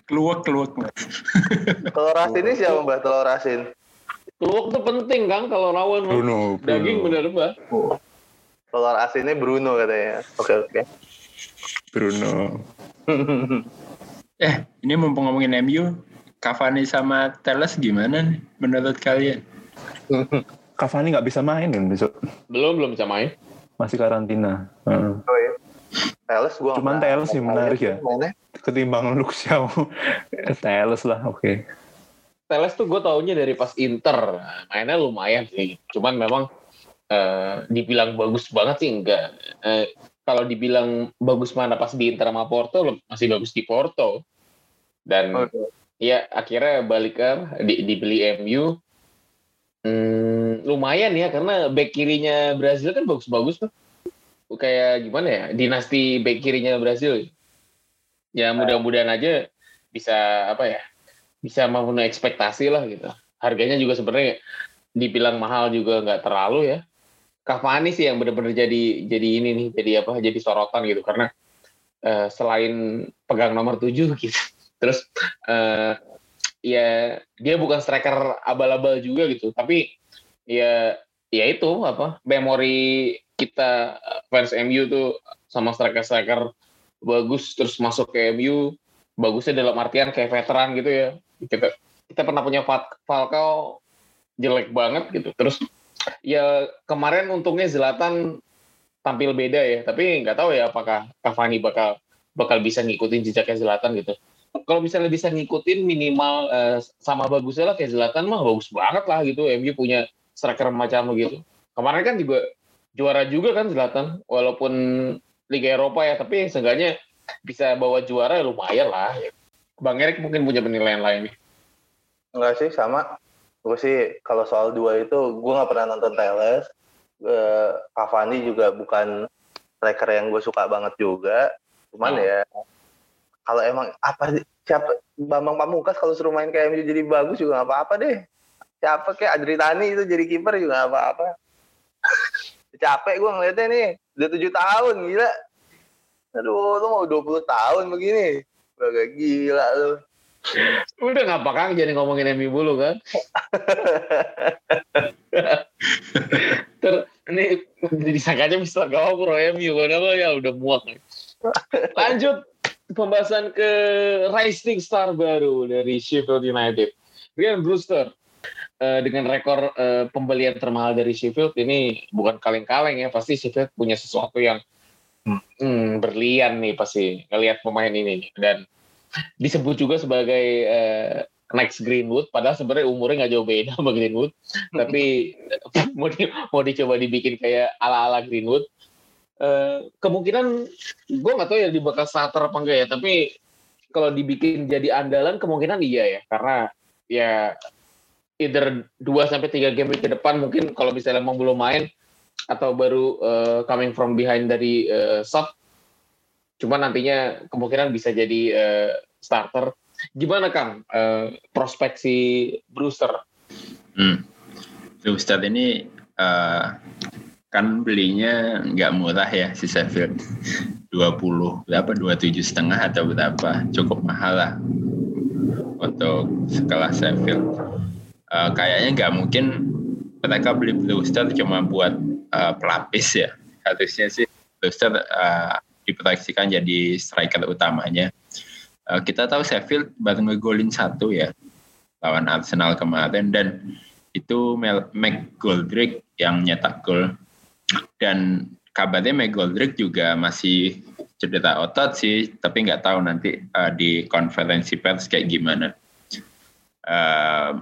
Keluak keluak. Telur asin ini siapa mbah? Telur asin. Keluak tuh penting, Kang, kalau rawon. Bruno. Daging bener, Mbak. Telur asinnya Bruno katanya. Oke oke. Bruno. Eh, ini mumpung ngomongin MU, Cavani sama Teles gimana nih menurut kalian? Cavani nggak bisa main kan besok. Belum, belum bisa main. Masih karantina. Heeh. Oh, iya. Teles gue Cuman Teles sih menarik ya. Mainnya. Ketimbang Shaw. Teles lah, oke. Teles tuh gue taunya dari pas Inter. Mainnya lumayan sih. Cuman memang eh, dibilang bagus banget sih enggak. Eh, kalau dibilang bagus mana pas di Inter sama Porto, masih bagus di Porto. Dan Oke. Ya akhirnya balik ke di, dibeli MU. Hmm, lumayan ya karena back kirinya Brazil kan bagus-bagus tuh. Kayak gimana ya? Dinasti back kirinya Brazil. Ya mudah-mudahan aja bisa apa ya? Bisa memenuhi ekspektasi lah gitu. Harganya juga sebenarnya dibilang mahal juga nggak terlalu ya. Cavani sih yang benar-benar jadi jadi ini nih, jadi apa? Jadi sorotan gitu karena eh, selain pegang nomor 7 gitu. Terus eh, ya dia bukan striker abal-abal juga gitu, tapi ya ya itu apa? Memori kita eh, fans MU tuh sama striker-striker bagus terus masuk ke MU bagusnya dalam artian kayak veteran gitu ya. Kita kita pernah punya Fal- Falcao jelek banget gitu. Terus ya kemarin untungnya Zlatan tampil beda ya, tapi nggak tahu ya apakah Cavani bakal bakal bisa ngikutin jejaknya Zlatan gitu. Kalau misalnya bisa ngikutin minimal eh, sama bagusnya lah kayak Zlatan mah bagus banget lah gitu. MU punya striker macam begitu. Kemarin kan juga juara juga kan Zlatan, walaupun Liga Eropa ya, tapi seenggaknya bisa bawa juara ya lumayan lah. Bang Erik mungkin punya penilaian lain nih. Enggak sih sama. Gue sih kalau soal dua itu gue nggak pernah nonton Teles. Eh, Cavani juga bukan striker yang gue suka banget juga. Cuman Hmm. ya kalau emang apa siapa Bambang Pamungkas kalau suruh main kayak MU jadi bagus juga nggak apa-apa deh. Siapa kayak Adritani itu jadi kiper juga nggak apa-apa. Capek gue ngeliatnya nih. Udah tujuh tahun gila. Aduh, lu mau 20 tahun begini. Agak gila lu. Udah ngapa Kang jadi ngomongin MU dulu kan? Ter ini disangkanya bisa gawang pro MU padahal ya udah muak. Lanjut pembahasan ke rising star baru dari Sheffield United. Ryan Brewster Eh, dengan rekor eh, pembelian termahal dari Sheffield ini bukan kaleng-kaleng ya pasti Sheffield punya sesuatu yang hmm, berlian nih pasti ngelihat pemain ini dan disebut juga sebagai eh, next Greenwood padahal sebenarnya umurnya nggak jauh beda sama Greenwood. Tapi mau di, mau dicoba dibikin kayak ala-ala Greenwood Eh, kemungkinan gue nggak tahu ya di bakal starter apa enggak ya tapi kalau dibikin jadi andalan kemungkinan iya ya karena ya either 2 sampai 3 game ke depan mungkin kalau misalnya mau belum main atau baru eh, coming from behind dari eh, sub cuma nantinya kemungkinan bisa jadi eh, starter. Gimana Kang? Eh, prospek si Brewster? Hmm. Ustadz ini eh, kan belinya nggak murah ya si Sheffield. 20 berapa? 27 setengah atau berapa? Cukup mahal lah untuk sekelas Sheffield. Eh, kayaknya nggak mungkin mereka beli Brewster cuma buat eh, pelapis ya. Harusnya sih Brewster eh, diproyeksikan jadi striker utamanya. Eh, kita tahu Sheffield baru ngegolin satu ya lawan Arsenal kemarin. Dan itu Mel- McGoldrick yang nyetak gol dan kabarnya McGoldrick juga masih cedera otot sih, tapi nggak tahu nanti uh, di konferensi pers kayak gimana. Uh,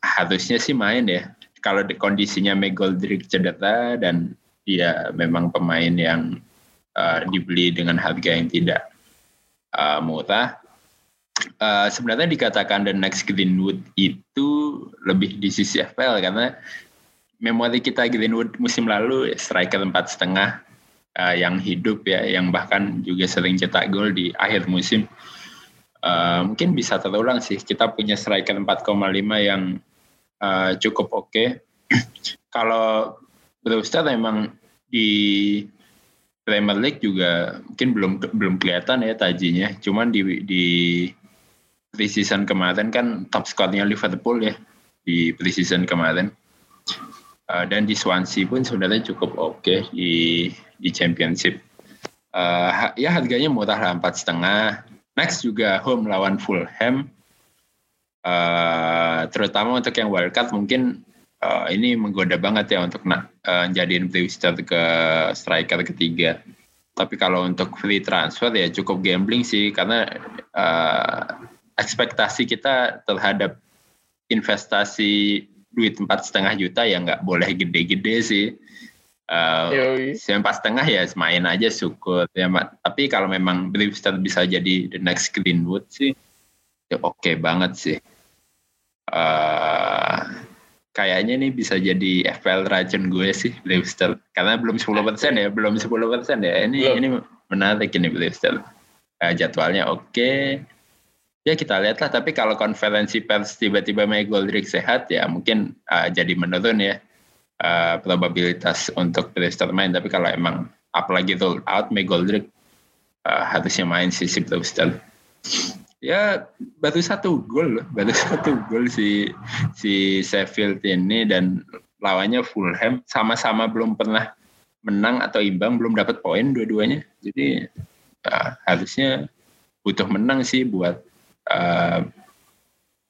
harusnya sih main ya. Kalau di kondisinya Megoldrick cedera dan dia memang pemain yang uh, dibeli dengan harga yang tidak uh, murah. Uh, sebenarnya dikatakan the next Greenwood itu lebih di sisi FPL karena memori kita Greenwood musim lalu striker empat setengah uh, yang hidup ya, yang bahkan juga sering cetak gol di akhir musim. Uh, mungkin bisa terulang sih. Kita punya striker 4,5 yang uh, cukup oke. Okay. Kalau Brewster memang di Premier League juga mungkin belum belum kelihatan ya tajinya. Cuman di di preseason kemarin kan top skornya Liverpool ya di preseason kemarin. Uh, dan di Swansea pun sebenarnya cukup oke okay di di Championship. Uh, ya harganya murah lah empat setengah. Next juga home lawan Fulham. Uh, terutama untuk yang wildcard mungkin uh, ini menggoda banget ya untuk uh, jadiin ke striker ketiga. Tapi kalau untuk free transfer ya cukup gambling sih karena uh, ekspektasi kita terhadap investasi duit empat setengah juta ya nggak boleh gede-gede sih. Uh, empat setengah ya main aja syukur ya tapi kalau memang Brewster bisa jadi the next Greenwood sih ya oke okay banget sih uh, kayaknya nih bisa jadi FPL racun gue sih Brewster karena belum 10% ya belum 10% ya ini belum. ini menarik ini Brewster uh, jadwalnya oke okay. Ya kita lihat lah tapi kalau konferensi pers tiba-tiba Mike Goldrick sehat ya mungkin uh, jadi menurun ya uh, probabilitas untuk Leicester main. Tapi kalau emang apalagi roll out May Goldrick uh, harusnya main si Leicester ya baru satu gol baru satu gol si si Sheffield ini dan lawannya Fulham. Sama-sama belum pernah menang atau imbang belum dapat poin dua-duanya. Jadi uh, harusnya butuh menang sih buat uh,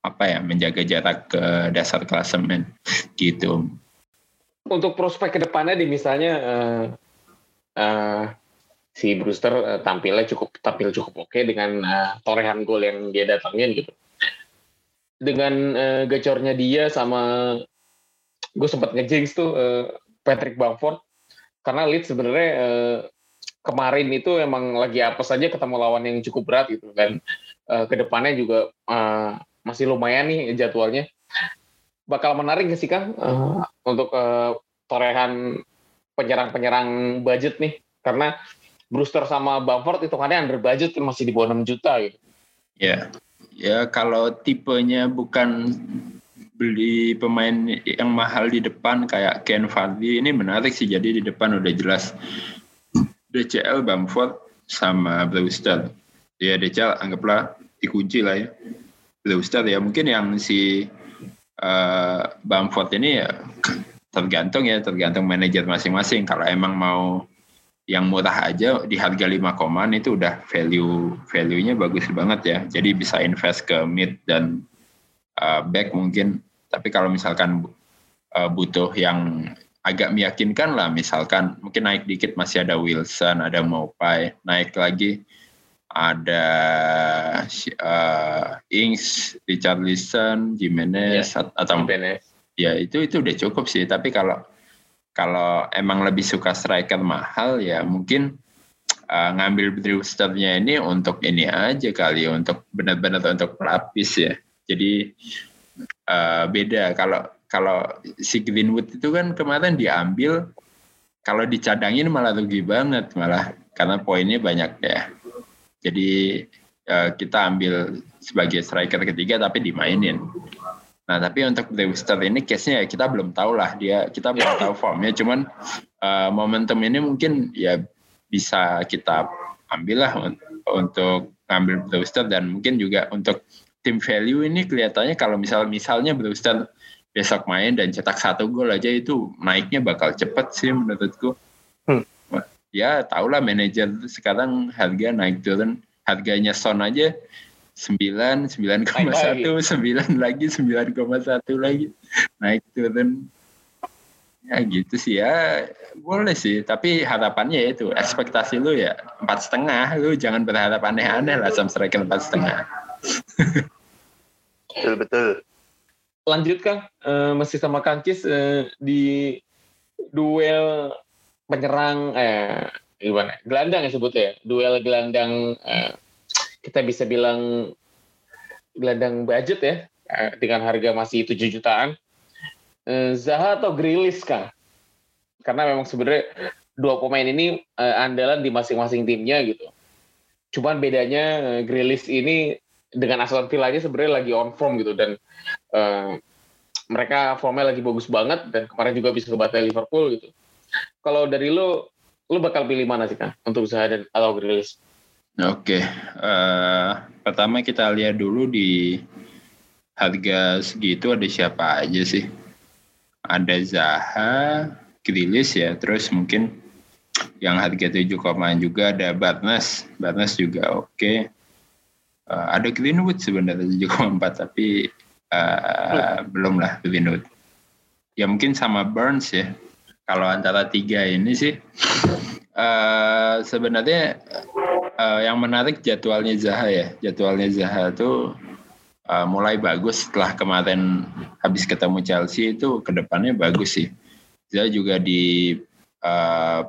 apa ya menjaga jarak ke dasar klasemen gitu. Untuk prospek ke depannya di misalnya uh, uh, si Brewster uh, tampilnya cukup tampil cukup oke okay dengan uh, torehan gol yang dia datangin gitu. Dengan uh, gacornya dia sama gue sempat ngejinx tuh uh, Patrick Bamford. Karena Leeds sebenarnya uh, kemarin itu emang lagi apa saja ketemu lawan yang cukup berat gitu dan uh, ke depannya juga uh, masih lumayan nih jadwalnya bakal menarik nggak sih Kang uh, untuk uh, torehan penyerang-penyerang budget nih karena Brewster sama Bamford itu kan under budget masih di bawah 6 juta gitu. Ya. Ya kalau tipenya bukan beli pemain yang mahal di depan kayak Ken Vardy ini menarik sih jadi di depan udah jelas DCL Bamford sama Brewster. Ya DCL anggaplah dikunci lah ya. Brewster ya mungkin yang si uh, Bamford ini ya tergantung ya tergantung manajer masing-masing. Kalau emang mau yang murah aja di harga 5 koman itu udah value value-nya bagus banget ya. Jadi bisa invest ke mid dan uh, back mungkin. Tapi kalau misalkan uh, butuh yang agak meyakinkan lah misalkan mungkin naik dikit masih ada Wilson ada Mopai naik lagi ada uh, Ings, Richarlison, Jimenez yeah, atau Jimenez. ya itu itu udah cukup sih. Tapi kalau kalau emang lebih suka striker mahal ya mungkin uh, ngambil Brewsternya ini untuk ini aja kali untuk benar-benar untuk pelapis ya. Jadi uh, beda kalau kalau si Greenwood itu kan kemarin diambil kalau dicadangin malah rugi banget malah karena poinnya banyak ya jadi uh, kita ambil sebagai striker ketiga tapi dimainin. Nah tapi untuk Brewster ini case-nya ya kita belum tahu lah dia kita belum tahu formnya. Cuman uh, momentum ini mungkin ya bisa kita ambil lah untuk ngambil Brewster dan mungkin juga untuk tim value ini kelihatannya kalau misal misalnya Brewster besok main dan cetak satu gol aja itu naiknya bakal cepet sih menurutku. Hmm ya tahulah manajer sekarang harga naik turun. Harganya Son aja sembilan sembilan koma satu sembilan lagi sembilan koma satu lagi. Naik turun. Ya gitu sih ya. Boleh sih tapi harapannya ya itu ekspektasi lu ya empat setengah. Lu jangan berharap aneh-aneh lah sama striker empat setengah. Betul betul. Lanjut Kang, Eh, masih sama Kancis eh, di duel penyerang eh gimana? Gelandang ya sebutnya ya. Duel gelandang eh, kita bisa bilang gelandang budget ya eh, dengan harga masih 7 jutaan. Eh, Zaha atau Grilis Kang? Karena memang sebenarnya dua pemain ini eh, andalan di masing-masing timnya gitu. Cuman bedanya eh, Grilis ini dengan Aston Villa aja sebenarnya lagi on form gitu dan eh, mereka formnya lagi bagus banget dan kemarin juga bisa ngebatalin Liverpool gitu. Kalau dari lu, lu bakal pilih mana sih kan untuk Zaha dan atau Grealish? Oke, eh, pertama kita lihat dulu di harga segitu ada siapa aja sih? Ada Zaha, Grilis ya, terus mungkin yang harga 7 komaan juga ada Barnes, Barnes juga oke. Eh, ada Greenwood sebenarnya 7,4 tapi eh, belum lah Greenwood. Ya mungkin sama Burns ya. Kalau antara tiga ini sih eh, sebenarnya eh, yang menarik jadwalnya Zaha ya. Jadwalnya Zaha tuh eh, mulai bagus setelah kemarin habis ketemu Chelsea itu ke depannya bagus sih. Zaha juga di eh,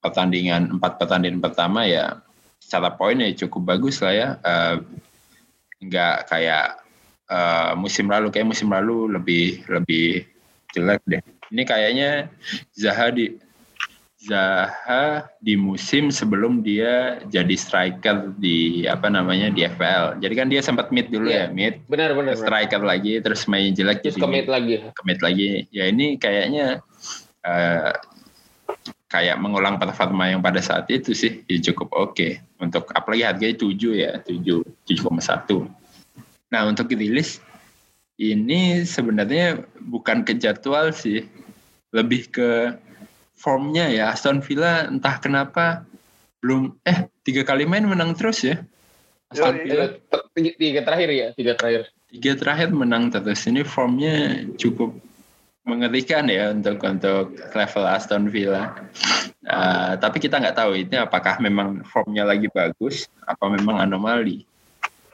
pertandingan empat pertandingan pertama ya secara poin ya cukup bagus lah ya. Eh, nggak kayak eh, musim lalu kayak musim lalu lebih lebih jelek deh. Ini kayaknya Zaha di Zaha di musim sebelum dia jadi striker di apa namanya di FPL. Jadi kan dia sempat mid dulu Iya. ya, mid Benar benar. benar. striker lagi terus main jelek Terus jadi commit lagi. commit lagi. Ya ini kayaknya eh, kayak mengulang performa yang pada saat itu sih ya cukup oke untuk apalagi harganya 7 ya 7 7,1 nah untuk rilis ini sebenarnya bukan ke jadwal sih lebih ke formnya ya Aston Villa entah kenapa belum eh tiga kali main menang terus ya Aston Yoi. Villa Eh, Tiga, tiga terakhir ya, tiga terakhir. tiga terakhir menang terus ini formnya cukup mengerikan ya untuk untuk level Aston Villa. Uh, tapi kita nggak tahu ini apakah memang formnya lagi bagus, apa memang anomali.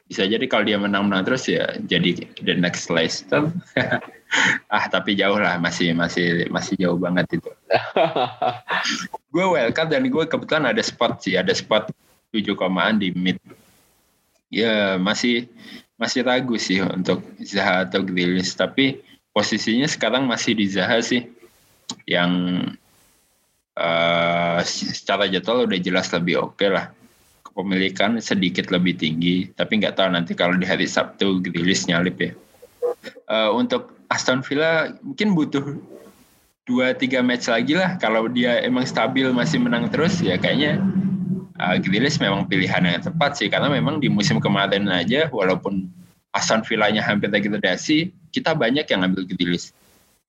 Bisa jadi kalau dia menang-menang terus ya jadi the next Leicester. ah tapi jauh lah masih masih masih jauh banget itu. gue wildcard dan gue kebetulan ada spot sih, ada spot 7 komaan di mid. Ya masih masih ragu sih untuk Zaha atau Grealish, tapi posisinya sekarang masih di Zaha sih yang eh, secara jadwal udah jelas lebih oke lah kepemilikan sedikit lebih tinggi tapi nggak tahu nanti kalau di hari Sabtu Grealish nyalip ya. Eh, untuk Aston Villa mungkin butuh dua tiga match lagi lah. Kalau dia emang stabil masih menang terus ya kayaknya uh, Grealish memang pilihan yang tepat sih. Karena memang di musim kemarin aja walaupun Aston Villa-nya hampir degradasi kita banyak yang ngambil Grealish.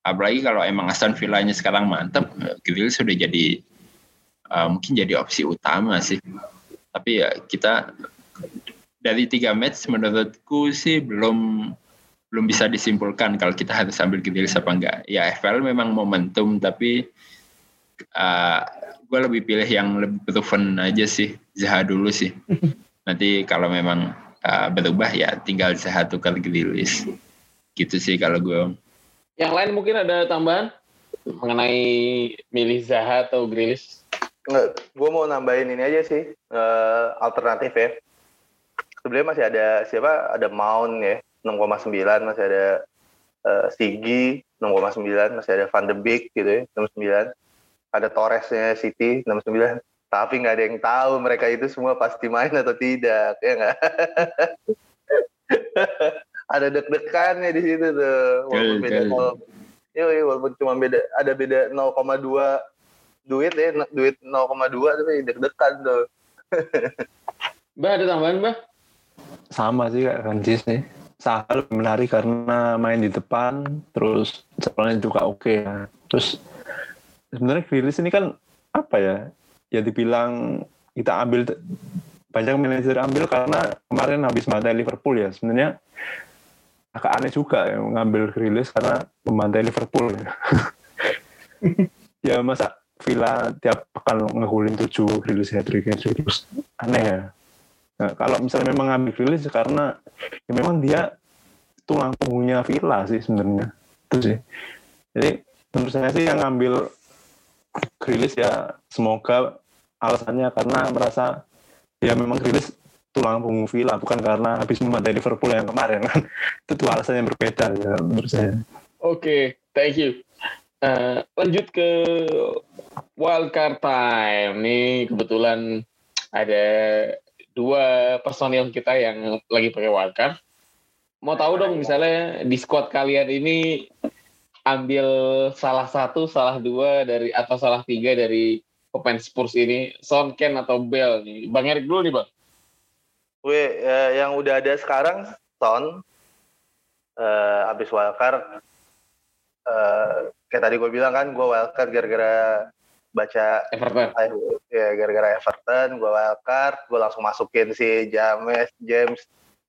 Apalagi kalau emang Aston Villa-nya sekarang mantep Grealish sudah jadi uh, mungkin jadi opsi utama sih tapi ya kita dari tiga match menurutku sih belum belum bisa disimpulkan kalau kita harus ambil Grealish apa enggak. Ya FPL memang momentum tapi uh, gue lebih pilih yang lebih proven aja sih. Zaha dulu sih. Nanti kalau memang uh, berubah ya tinggal Zaha tukar Grealish. Gitu sih kalau gue Yang lain mungkin ada tambahan? Mengenai milih Zaha atau Grealish? Gue mau nambahin ini aja sih eh, alternatif ya. Sebenarnya masih ada siapa? Ada Mount ya 6,9 masih ada eh, Sigi 6,9 masih ada Van de Beek gitu ya 69 ada Torresnya City 69 tapi nggak ada yang tahu mereka itu semua pasti main atau tidak ya nggak ada deg-degannya di situ tuh walaupun Betul, beda betul. nol Yoi, walaupun cuma beda ada beda 0,2 duit ya duit 0,2 tapi deg-degan tuh Mbak ada tambahan Mbak? sama sih kayak Ranjis nih Saha lebih menarik karena main di depan terus jadwalnya juga oke ya terus sebenarnya Grealish ini kan apa ya ya dibilang kita ambil banyak manajer ambil karena kemarin habis bantai Liverpool ya sebenarnya agak aneh juga ya ngambil Grealish karena membantai Liverpool ya. ya masa Villa tiap pekan ngegulin tujuh rilis hat trick aneh ya. Nah, kalau misalnya memang ngambil rilis karena ya memang dia tulang punggungnya Villa sih sebenarnya. Itu sih. Jadi menurut saya sih yang ngambil rilis ya semoga alasannya karena merasa ya memang rilis tulang punggung Villa bukan karena habis membantai Liverpool yang kemarin kan. Itu tuh alasan yang berbeda ya menurut saya. Oke, okay, thank you. Uh, lanjut ke wildcard time. Nih kebetulan ada dua personil kita yang lagi pakai wildcard. Mau tahu dong misalnya di squad kalian ini ambil salah satu, salah dua dari atau salah tiga dari pemain Spurs ini, Son, Ken atau Bell nih. Bang Erik dulu nih bang. Gue uh, yang udah ada sekarang Son, uh, abis wildcard uh, kayak tadi gue bilang kan gue wildcard gara-gara baca Everton. Ya gara-gara Everton gue wildcard gue langsung masukin si James James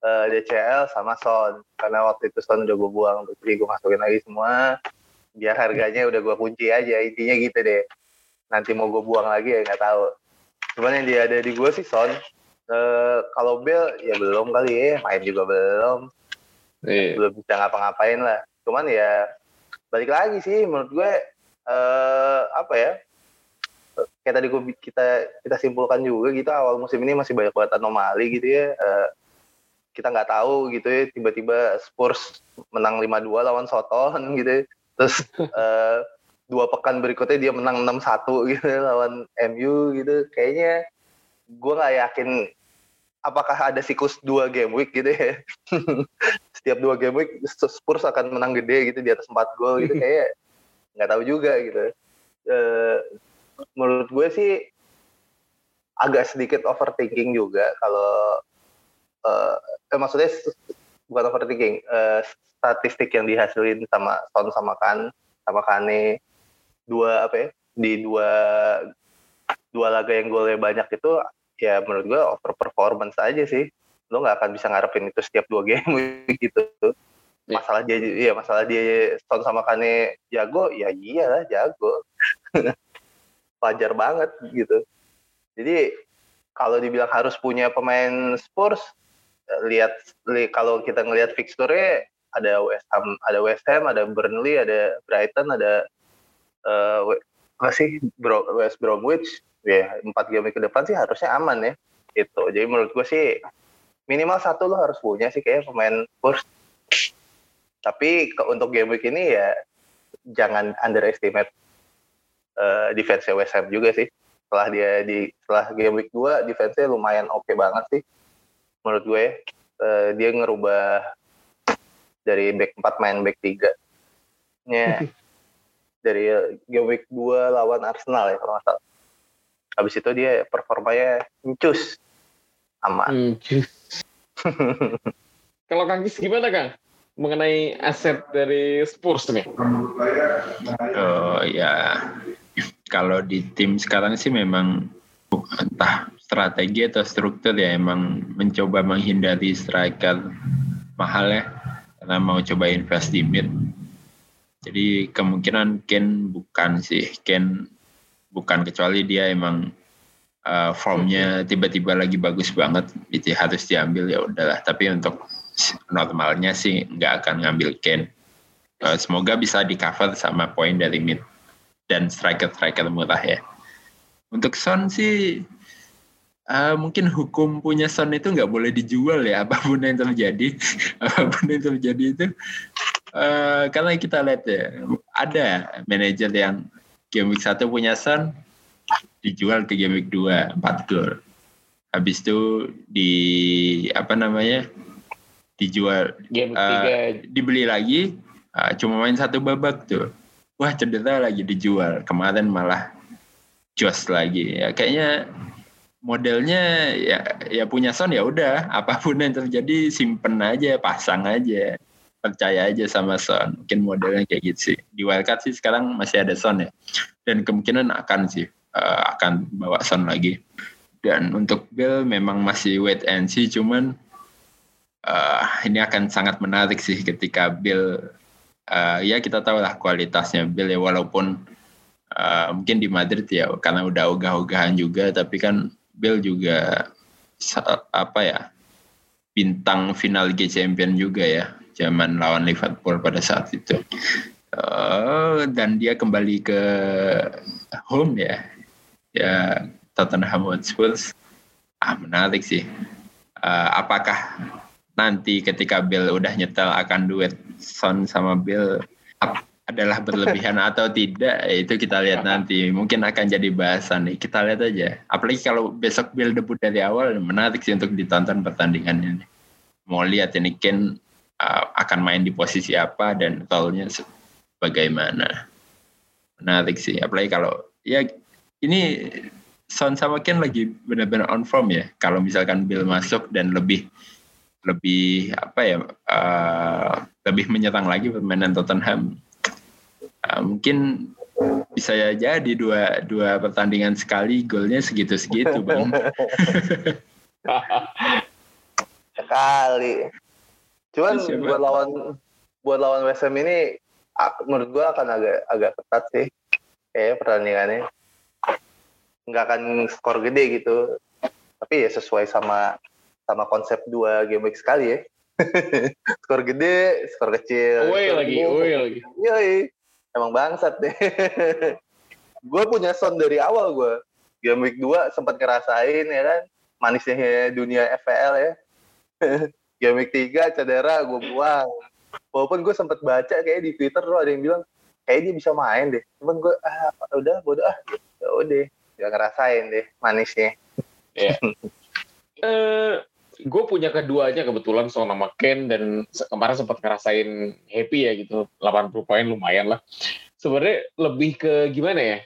uh, eh, DCL sama Son. Karena waktu itu Son udah gue buang jadi gue masukin lagi semua. Biar harganya udah gue kunci aja intinya gitu deh. Nanti mau gue buang lagi ya nggak tahu. Cuman yang dia ada di gue sih Son. Uh, kalau Bell ya belum kali ya main juga belum. Yeah. belum bisa ngapa-ngapain lah. Cuman ya balik lagi sih menurut gue uh, apa ya kayak tadi gue kita kita simpulkan juga gitu awal musim ini masih banyak banget anomali gitu ya uh, kita nggak tahu gitu ya tiba-tiba Spurs menang 5-2 lawan Soton gitu ya. terus uh, dua pekan berikutnya dia menang 6-1 gitu ya, lawan MU gitu kayaknya gue nggak yakin apakah ada siklus dua game week gitu ya? Setiap dua game week Spurs akan menang gede gitu di atas empat gol gitu. Kayak nggak tahu juga gitu. Uh, menurut gue sih agak sedikit overthinking juga kalau uh, eh, maksudnya bukan overthinking uh, statistik yang dihasilin sama Son sama Kan sama Kane dua apa ya di dua dua laga yang golnya banyak itu ya menurut gue over performance aja sih. Lo nggak akan bisa ngarepin itu setiap dua game gitu. Iya. masalah dia ya masalah dia Son sama Kane jago ya iyalah jago. Wajar banget gitu. Jadi kalau dibilang harus punya pemain Spurs lihat li, kalau kita ngelihat fixture ada West Ham ada West Ham ada Burnley ada Brighton ada uh, apa sih Bro, West Bromwich ya empat game ke depan sih harusnya aman ya itu jadi menurut gue sih minimal satu lo harus punya sih kayak pemain first. Tapi ke, untuk game week ini ya jangan underestimate uh, defense West Ham juga sih. Setelah dia di setelah game week 2 defense-nya lumayan oke okay banget sih menurut gue uh, dia ngerubah dari back 4 main back 3 nya dari game week 2 lawan Arsenal ya kalau nggak salah. Habis itu dia performanya incus aman. Incus kalau Kang Kis gimana Kang? Mengenai aset dari Spurs nih. Oh ya kalau di tim sekarang sih memang entah strategi atau struktur ya emang mencoba menghindari striker mahal ya. Karena mau coba invest di mid jadi kemungkinan Ken bukan sih Ken bukan. Kecuali dia emang uh, formnya tiba-tiba lagi bagus banget itu harus diambil ya udahlah. Tapi untuk normalnya sih nggak akan ngambil Ken. Uh, semoga bisa di cover sama poin dari mid dan striker-striker murah ya. Untuk Son sih uh, mungkin hukum punya Son itu nggak boleh dijual ya. Apa pun yang terjadi apa pun yang terjadi itu uh, karena kita lihat ya ada manajer yang game week 1 punya Son dijual ke game week 2 4 gol. Habis itu di apa namanya? dijual game uh, dibeli lagi uh, cuma main satu babak tuh. Wah, cedera lagi dijual. Kemarin malah jos lagi. Ya kayaknya modelnya ya ya punya Son ya udah apa pun yang terjadi simpen aja, pasang aja percaya aja sama Son. Mungkin modelnya kayak gitu sih. Di wildcard sih sekarang masih ada Son ya. Dan kemungkinan akan sih uh, akan bawa Son lagi. Dan untuk Bill memang masih wait and see. Cuman uh, ini akan sangat menarik sih ketika Bill uh, ya kita tahu lah kualitasnya Bill ya walaupun uh, mungkin di Madrid ya karena udah ogah-ogahan juga tapi kan Bill juga apa ya bintang final Liga Champion juga ya zaman lawan Liverpool pada saat itu. Uh, dan dia kembali ke home ya. Ya Tottenham Hotspur. Ah menarik sih. Uh, apakah nanti ketika Bill udah nyetel akan duet Son sama Bill adalah berlebihan atau tidak? Itu kita lihat nanti. Mungkin akan jadi bahasan nih. Kita lihat aja. Apalagi kalau besok Bill debut dari awal menarik sih untuk ditonton pertandingannya nih. mau lihat ini Ken uh, akan main di posisi apa dan tolnya bagaimana. Menarik sih apalagi kalau ya ini Son sama Ken lagi benar-benar on form ya. Kalau misalkan Bill masuk dan lebih lebih apa ya uh, lebih menyerang lagi permainan Tottenham uh, mungkin bisa jadi dua dua pertandingan sekali golnya segitu segitu bang. Sekali cuman Siapa? buat lawan buat lawan West Ham ini menurut gua akan agak agak ketat sih kayak pertandingannya nggak akan skor gede gitu tapi ya sesuai sama sama konsep dua game week sekali ya skor gede skor kecil Away lagi, away lagi. Yoi. Emang bangsat deh. gue punya son dari awal gue. Game week 2 sempat ngerasain ya kan. Manisnya dunia FPL ya. Game week 3 cedera gue buang. Walaupun gue sempat baca kayak di Twitter tuh ada yang bilang kayak dia bisa main deh. Cuman gue ah udah bodo ah. Ya udah. Gak ngerasain deh manisnya. Ya. Eh, gue punya keduanya kebetulan Son sama Ken dan kemarin sempat ngerasain happy ya gitu 80 poin lumayan lah sebenarnya lebih ke gimana ya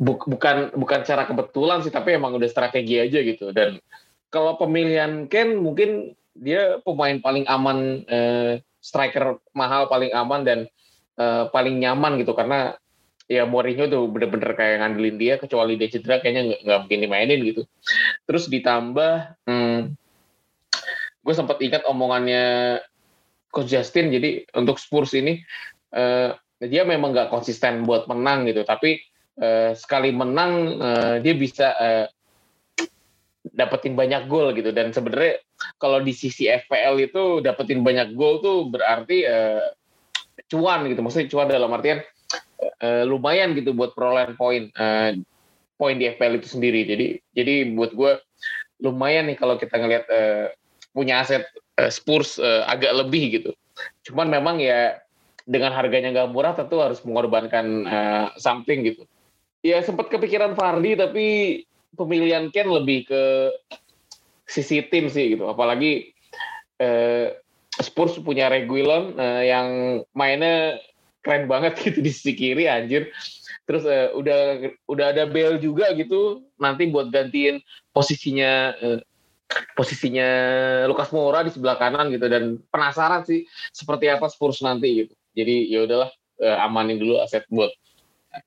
Buk- bukan bukan cara kebetulan sih tapi emang udah strategi aja gitu dan kalau pemilihan Ken mungkin dia pemain paling aman eh, striker mahal paling aman dan eh, paling nyaman gitu. Karena ya Mourinho tuh bener-bener kayak ngandelin dia kecuali dia cedera kayaknya nggak mungkin dimainin gitu. Terus ditambah hmm, gue sempat ingat omongannya Coach Justin. Jadi untuk Spurs ini eh, dia memang nggak konsisten buat menang gitu. Tapi eh, sekali menang eh, dia bisa eh, dapetin banyak gol gitu dan sebenarnya kalau di sisi FPL itu dapetin banyak gol tuh berarti eh, cuan gitu maksudnya cuan dalam artian eh, lumayan gitu buat perolehan poin eh, poin di FPL itu sendiri jadi jadi buat gue lumayan nih kalau kita ngelihat eh, punya aset eh, Spurs eh, agak lebih gitu. Cuman memang ya dengan harganya nggak murah tentu harus mengorbankan eh, something gitu. Ya sempat kepikiran Fardi tapi pemilihan Ken lebih ke sisi tim sih gitu. Apalagi eh, Spurs punya Reguilon eh, yang mainnya keren banget gitu di sisi kiri anjir. Terus eh, udah udah ada Bale juga gitu nanti buat gantiin posisinya eh, posisinya Lukas Moura di sebelah kanan gitu dan penasaran sih seperti apa Spurs nanti gitu. Jadi ya udahlah eh, amanin dulu aset buat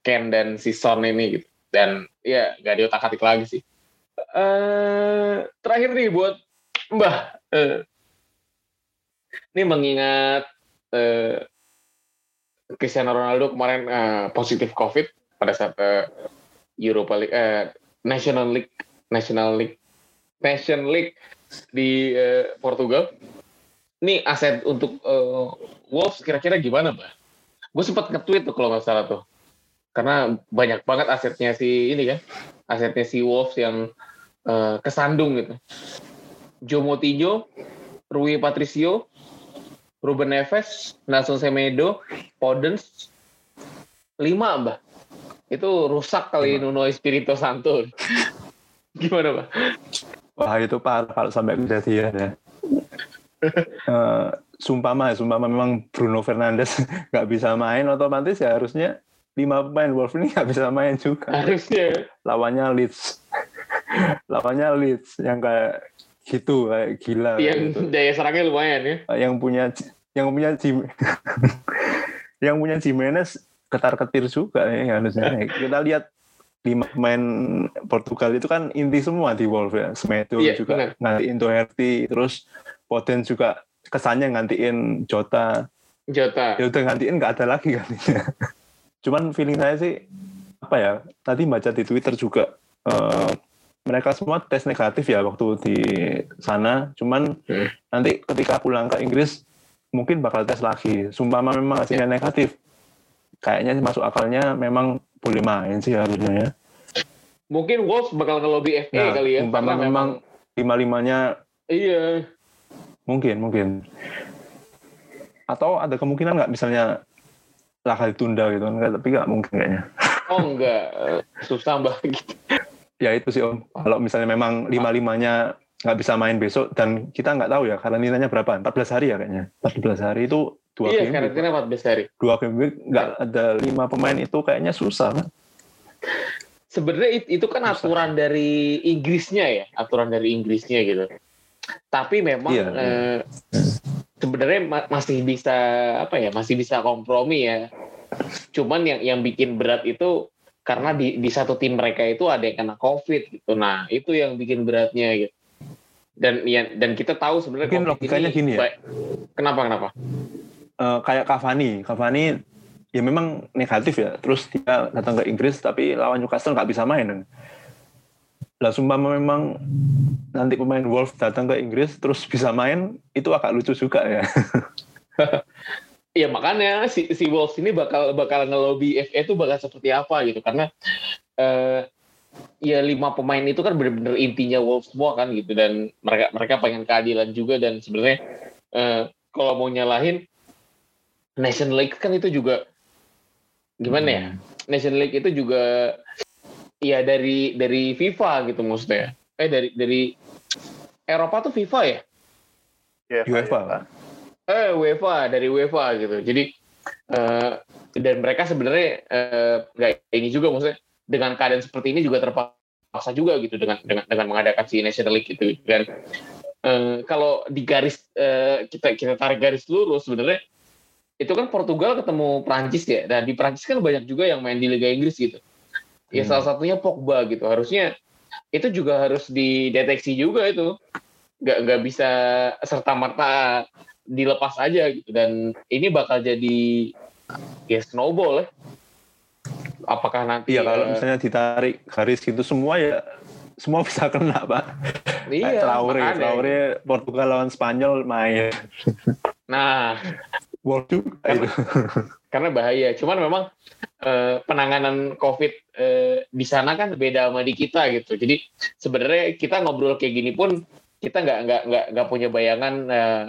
Ken dan si Son ini gitu. Dan ya gak diotak-atik lagi sih. Eh terakhir nih buat Mbah. Eh, ini mengingat eh, Cristiano Ronaldo kemarin eh, positif COVID pada saat eh, Europa League, eh, National League, National League Nation League di eh, Portugal. Ini aset untuk eh, Wolves kira-kira gimana, Mbak? Gue sempat nge-tweet tuh kalau nggak salah tuh. Karena banyak banget asetnya si ini kan. Asetnya si Wolves yang eh, kesandung gitu. Joe Moutinho, Rui Patricio, Ruben Neves, Nelson Semedo, Podence, lima, Mbak. Itu rusak kali Nuno Espirito Santo. Gimana, Mbak? Wah itu parah kalau sampai kejadian ya. Eh, sumpama sumpama memang Bruno Fernandes nggak bisa main, otomatis ya harusnya lima pemain Wolves ini nggak bisa main juga. Harusnya. Lawannya Leeds. Lawannya Leeds yang kayak gitu, kayak gila. yang gitu. daya serangnya lumayan ya. Yang punya yang punya Jim, yang punya Jimenez ketar-ketir juga ya harusnya. Kita lihat lima pemain Portugal itu kan inti semua di Wolves ya. Semedo Iya, juga benar. ngantiin Doherty, terus Poden juga kesannya ngantiin Jota. Jota. Ya udah ngantiin nggak ada lagi gantinya. Cuman feeling saya sih apa ya? Tadi baca di Twitter juga eh, mereka semua tes negatif ya waktu di sana. Cuman Hmm. nanti ketika pulang ke Inggris mungkin bakal tes lagi. Sumpama memang hasilnya negatif. Kayaknya masuk akalnya memang boleh main sih harusnya ya. Mungkin Wolves bakal ngelobi FA Nah, kali ya. umpama Karena memang lima-limanya iya. mungkin mungkin. Atau ada kemungkinan nggak misalnya laga ditunda gitu kan? Tapi nggak mungkin kayaknya. Oh enggak, Eh, susah banget gitu. Ya itu sih om. Kalau misalnya memang lima-limanya nggak bisa main besok dan kita nggak tahu ya karantinanya berapa? 14 hari ya kayaknya. 14 hari itu dua Iya, game week. karantina 14 hari. Dua game week nggak ada lima pemain itu kayaknya susah kan? Sebenarnya it- itu kan Susah. aturan dari Inggrisnya ya, aturan dari Inggrisnya gitu. Tapi memang Iya, eh, sebenarnya ma- masih bisa apa ya, masih bisa kompromi ya. Cuman yang yang bikin berat itu karena di di satu tim mereka itu ada yang kena COVID gitu. Nah, itu yang bikin beratnya gitu. Dan ya, dan kita tahu sebenarnya Mungkin logikanya ini gini ya. Kenapa kenapa? Eh, kayak Cavani, Cavani ya memang negatif ya. Terus dia datang ke Inggris tapi lawan Newcastle nggak bisa main. Lah sumpama memang nanti pemain Wolves datang ke Inggris terus bisa main itu agak lucu juga ya. Iya makanya si si Wolves ini bakal bakal ngelobi FA itu bakal seperti apa gitu. Karena eh ya lima pemain itu kan benar-benar intinya Wolves semua kan gitu. Dan mereka mereka pengen keadilan juga dan sebenarnya eh kalau mau nyalahin Nation League kan itu juga gimana ya? Nation League itu juga ya dari dari FIFA gitu maksudnya. Eh dari dari Eropa tuh FIFA ya? Ya, UEFA. eh UEFA dari UEFA gitu. Jadi eh, dan mereka sebenarnya eh, nggak ini juga maksudnya dengan keadaan seperti ini juga terpaksa juga gitu dengan dengan dengan mengadakan si National League gitu. Dan eh, kalau di garis eh, kita kita tarik garis lurus sebenarnya itu kan Portugal ketemu Prancis ya. Dan di Prancis kan banyak juga yang main di Liga Inggris gitu ya Hmm. salah satunya Pogba gitu harusnya itu juga harus dideteksi juga itu nggak nggak bisa serta merta dilepas aja gitu dan ini bakal jadi ya snowball ya apakah nanti Iya kalau eh, misalnya ditarik garis gitu semua ya semua bisa kena pak. iya, Traore. Traore Portugal lawan Spanyol main. nah World juga Karena- itu. karena bahaya. Cuman memang eh, penanganan covid eh, di sana kan beda sama di kita gitu. Jadi sebenarnya kita ngobrol kayak gini pun kita nggak nggak nggak nggak punya bayangan eh,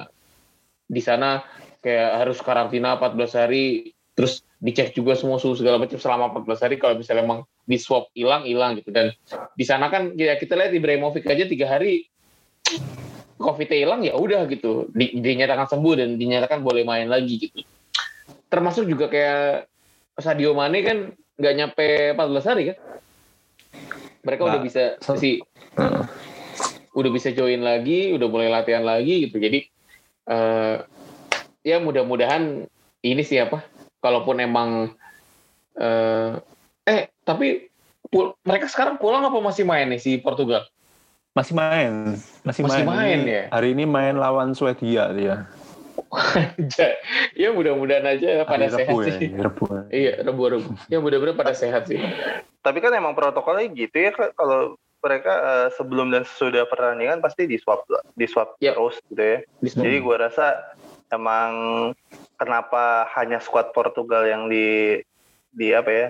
di sana kayak harus karantina 14 hari terus dicek juga semua suhu segala macam selama 14 hari kalau misalnya emang di swab hilang hilang gitu. Dan di sana kan ya kita lihat Ibrahimovic aja tiga hari COVID-nya hilang ya udah gitu. Di- dinyatakan sembuh dan dinyatakan boleh main lagi gitu. Termasuk juga kayak Sadio Mane kan nggak nyampe 14 hari kan? Mereka Nah, udah bisa so- si udah bisa join lagi udah mulai latihan lagi gitu. Jadi eh, ya mudah-mudahan ini sih apa kalaupun emang eh, eh tapi pul- mereka sekarang pulang apa masih main nih si Portugal Masih main, masih, Masih main. main Ini- ya? Hari ini main lawan Swedia dia. ya mudah-mudahan aja pada Hari sehat Rebu ya, sih Rebu. iya rebu-rebu ya mudah-mudahan pada sehat sih Tapi kan emang protokolnya gitu ya kalau mereka eh, sebelum dan sesudah pertandingan pasti di swab di swab Yap. terus gitu ya. Di Jadi gua rasa emang kenapa hanya skuad Portugal yang di di apa ya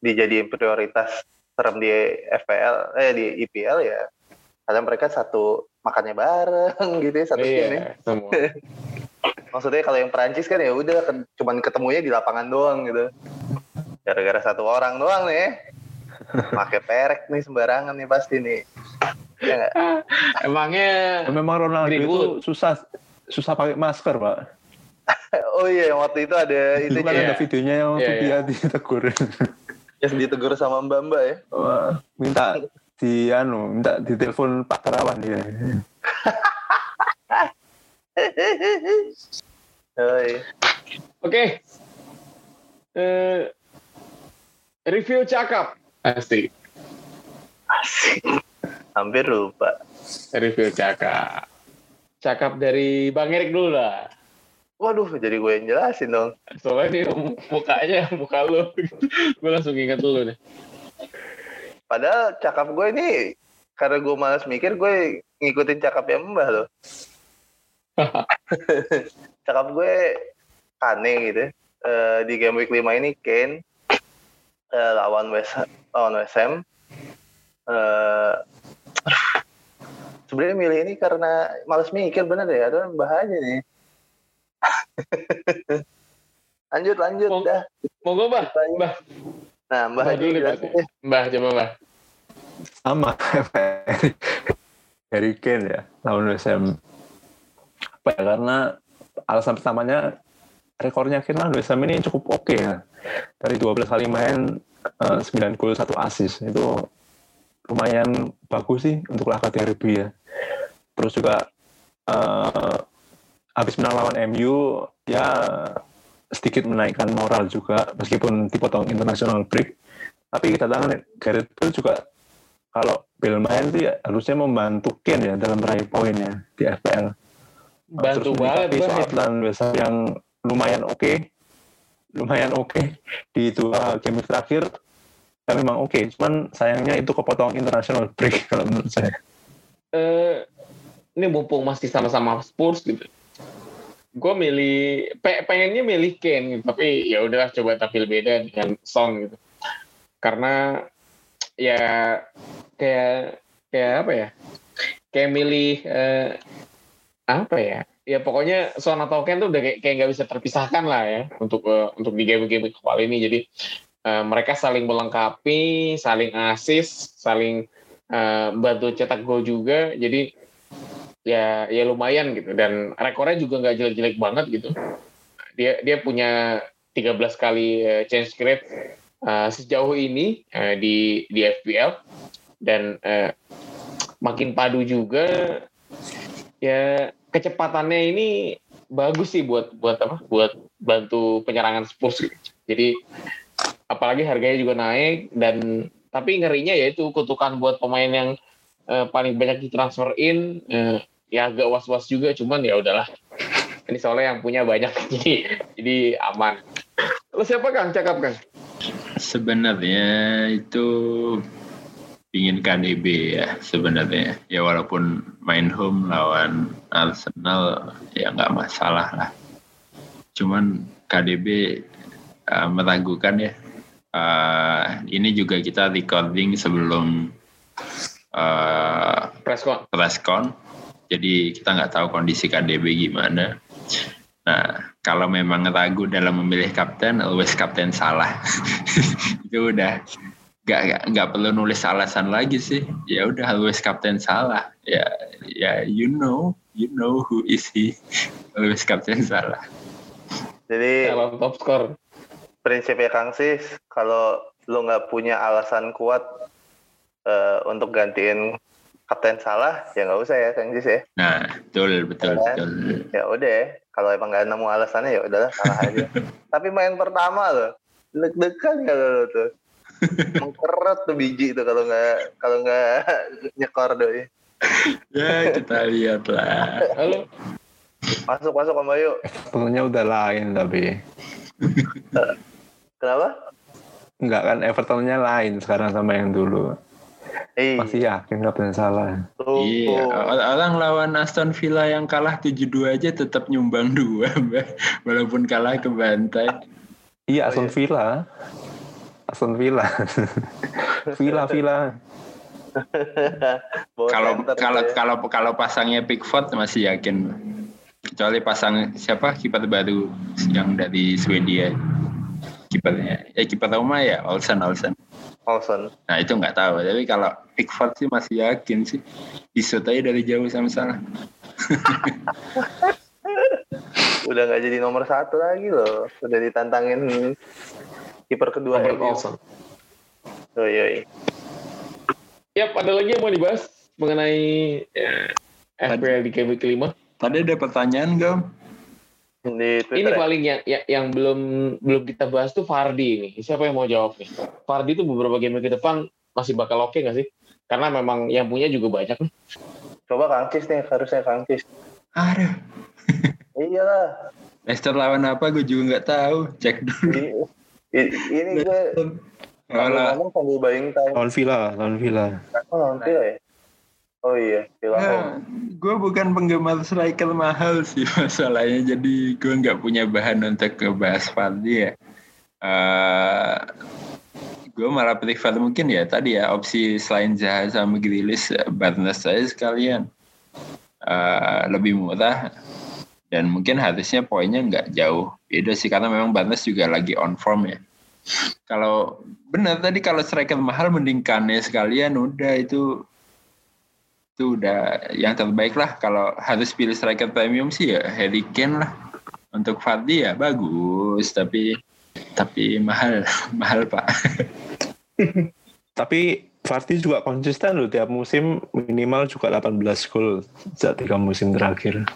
dijadiin prioritas term di FPL eh di IPL ya karena mereka satu makannya bareng gitu ya satu tim ya. iya semua Maksudnya kalau yang Perancis kan ya udah cuman ketemunya di lapangan doang gitu. Gara-gara satu orang doang nih. Pakai perek nih sembarangan nih pasti nih. Ya emangnya Memang Ronaldo itu susah susah pakai masker pak. Oh iya yang waktu itu ada itu kan Iya. ada videonya yang Iya, dia iya. ditegur. yang ditegur sama Mbak Mbak ya. Wah, minta di anu, minta ditelepon Pak Terawan dia. Oh, iya. Oke. Eh, review cakap. Asik. Asik. Hampir lupa. Review cakap. Cakap dari Bang Erik dulu lah. Waduh, jadi gue yang jelasin dong. Soalnya nih mukanya, muka lu. gue langsung ingat dulu nih. Padahal cakap gue ini karena gue malas mikir, gue ngikutin cakapnya Mbah loh. cakap gue Kane gitu. Uh, di game week 5 ini Kane uh, lawan West lawan West Ham. Uh, sebenarnya milih ini karena malas mikir bener ya, ada Mbah aja nih. lanjut lanjut Mau- dah. Monggo, Mbah. Mbah, Nah, Mbah Mbah aja dulu nih, Mbah. coba, Mbah. sama Harry Kane ya West Ham apa ya karena alasan pertamanya rekornya Kane lawan West Ham ini cukup oke ya. Dari 12 kali main eh, 9 gol 1 assist. Itu lumayan bagus sih untuk laga derby ya. Terus juga eh, habis menang lawan MU ya sedikit menaikkan moral juga meskipun dipotong international break tapi kedatangan Gareth Bale juga kalau Bale main sih harusnya membantu Kane ya dalam meraih poinnya di FPL. Bantu banget, soal lawan West yang lumayan oke, lumayan oke di dua game terakhir. Ya memang oke, cuman sayangnya itu kepotong international break kalau menurut saya. eh ini mumpung masih sama-sama Spurs gitu. Gue milih, pe- pengennya milih Kane gitu, tapi ya udahlah coba tampil beda dengan Son gitu. Karena ya kayak kayak apa ya? Kayak milih eh, apa ya? Ya pokoknya Son atau Kane tuh udah kayak nggak bisa terpisahkan lah ya untuk eh, untuk di game-game kali ini. Jadi eh, mereka saling melengkapi, saling assist, saling eh, bantu cetak gol juga. Jadi ya ya lumayan gitu dan rekornya juga nggak jelek-jelek banget gitu. Dia dia punya 13 kali eh, change create eh, sejauh ini eh, di di FPL dan eh, makin padu juga ya kecepatannya ini bagus sih buat buat apa buat bantu penyerangan Spurs gitu. Jadi apalagi harganya juga naik dan tapi ngerinya ya itu kutukan buat pemain yang eh, paling banyak ditransferin eh, ya agak was-was juga cuman ya udahlah ini soalnya yang punya banyak jadi jadi aman Lu siapa Kang cakap Kang Sebenarnya itu ingin KDB ya sebenarnya. Ya walaupun main home lawan Arsenal ya nggak masalah lah. Cuman KDB uh, meragukan ya. Uh, ini juga kita recording sebelum uh, preskon preskon. Jadi kita nggak tahu kondisi KDB gimana. Nah, kalau memang ragu dalam memilih kapten, always kapten salah. itu udah nggak nggak perlu nulis alasan lagi sih. Ya udah always kapten salah. Ya ya you know you know who is he. Always kapten salah. Jadi dalam top score prinsipnya Kang Sis, kalau lu nggak punya alasan kuat eh, untuk gantiin kapten salah, ya nggak usah ya Kang Sis ya. Nah, betul betul Kan? betul. Ya udah, kalau emang nggak nemu alasannya ya udahlah salah aja. Tapi main pertama loh, deg-degan ya lo tuh. Mengkeret tuh biji tuh kalau nggak kalau nggak nyekor doi. Ya kita lihat lah. halo Masuk masuk Om Bayu. Tentunya udah lain tapi Kenapa? enggak kan Evertonnya lain sekarang sama yang dulu. Eh, Masih yakin kapten salah. tuh, Iya, orang lawan Aston Villa yang kalah 7-2 aja tetap nyumbang dua, Mbak. walaupun kalah ke bantai. Iya Oh, Aston iya. Villa. Aston Villa. Villa Villa. Kalau kalau kalau kalau pasangnya Pickford masih yakin. Kecuali pasang siapa kiper baru yang dari Swedia. Kipernya, ya kiper Roma ya Olsen Olsen. Olsen. Nah itu nggak tahu. Tapi kalau Pickford sih masih yakin sih. Disut aja dari jauh sama salah. Udah nggak jadi nomor satu lagi loh. Udah ditantangin kiper kedua Robert. Olsen Oh, iya, iya. Yap, ada lagi yang mau dibahas mengenai ya, FPL di game kelima Tadi ada pertanyaan gak? Ini ya? paling yang, yang yang belum belum kita bahas tuh Fardi ini. Siapa yang mau jawab nih? Fardi tuh beberapa game ke depan masih bakal oke nggak sih? Karena memang yang punya juga banyak nih. Coba Kang Cis nih, harusnya Kang Cis. Aduh. Iyalah. Leicester lawan apa gue juga nggak tahu. Cek dulu. Ini, ini gue ngomong sambil buying time. Lawan Villa, lawan Villa. Oh, lawan Villa ya? Oh iya, Villa Ya, home. gue bukan penggemar striker mahal sih masalahnya, jadi gue nggak punya bahan untuk ngebahas Vardy ya. Eh, gue malah Vardy mungkin ya tadi ya opsi selain Zaha sama Grealish, eh, Barnes saya sekalian Eh, lebih murah dan mungkin harusnya poinnya nggak jauh beda sih karena memang Barnes juga lagi on form ya. Kalau benar tadi kalau striker mahal mending Kane sekalian udah itu itu udah yang terbaik lah kalau harus pilih striker premium sih ya Harry Kane lah untuk Vardy ya bagus tapi tapi mahal mahal pak Tapi Vardy juga konsisten loh tiap musim minimal juga 18 gol sejak tiga musim terakhir.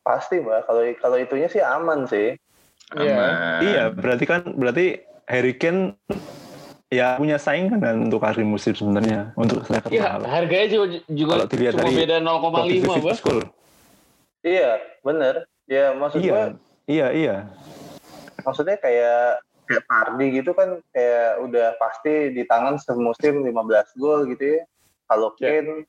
Pasti mbak, kalau kalau itunya sih aman sih. Iya. Aman. Iya, berarti kan berarti Harry Kane ya punya saingan kan untuk hari musim sebenarnya untuk striker Iya, mahal. harganya juga, juga Kalau dilihat cuma dari beda 0,5, Bang. Skor. Iya, bener. Ya maksud gue, Iya, iya, iya. maksudnya kayak kayak Pardi gitu kan kayak udah pasti di tangan semusim 15 gol gitu ya. Kalau Ya. Kane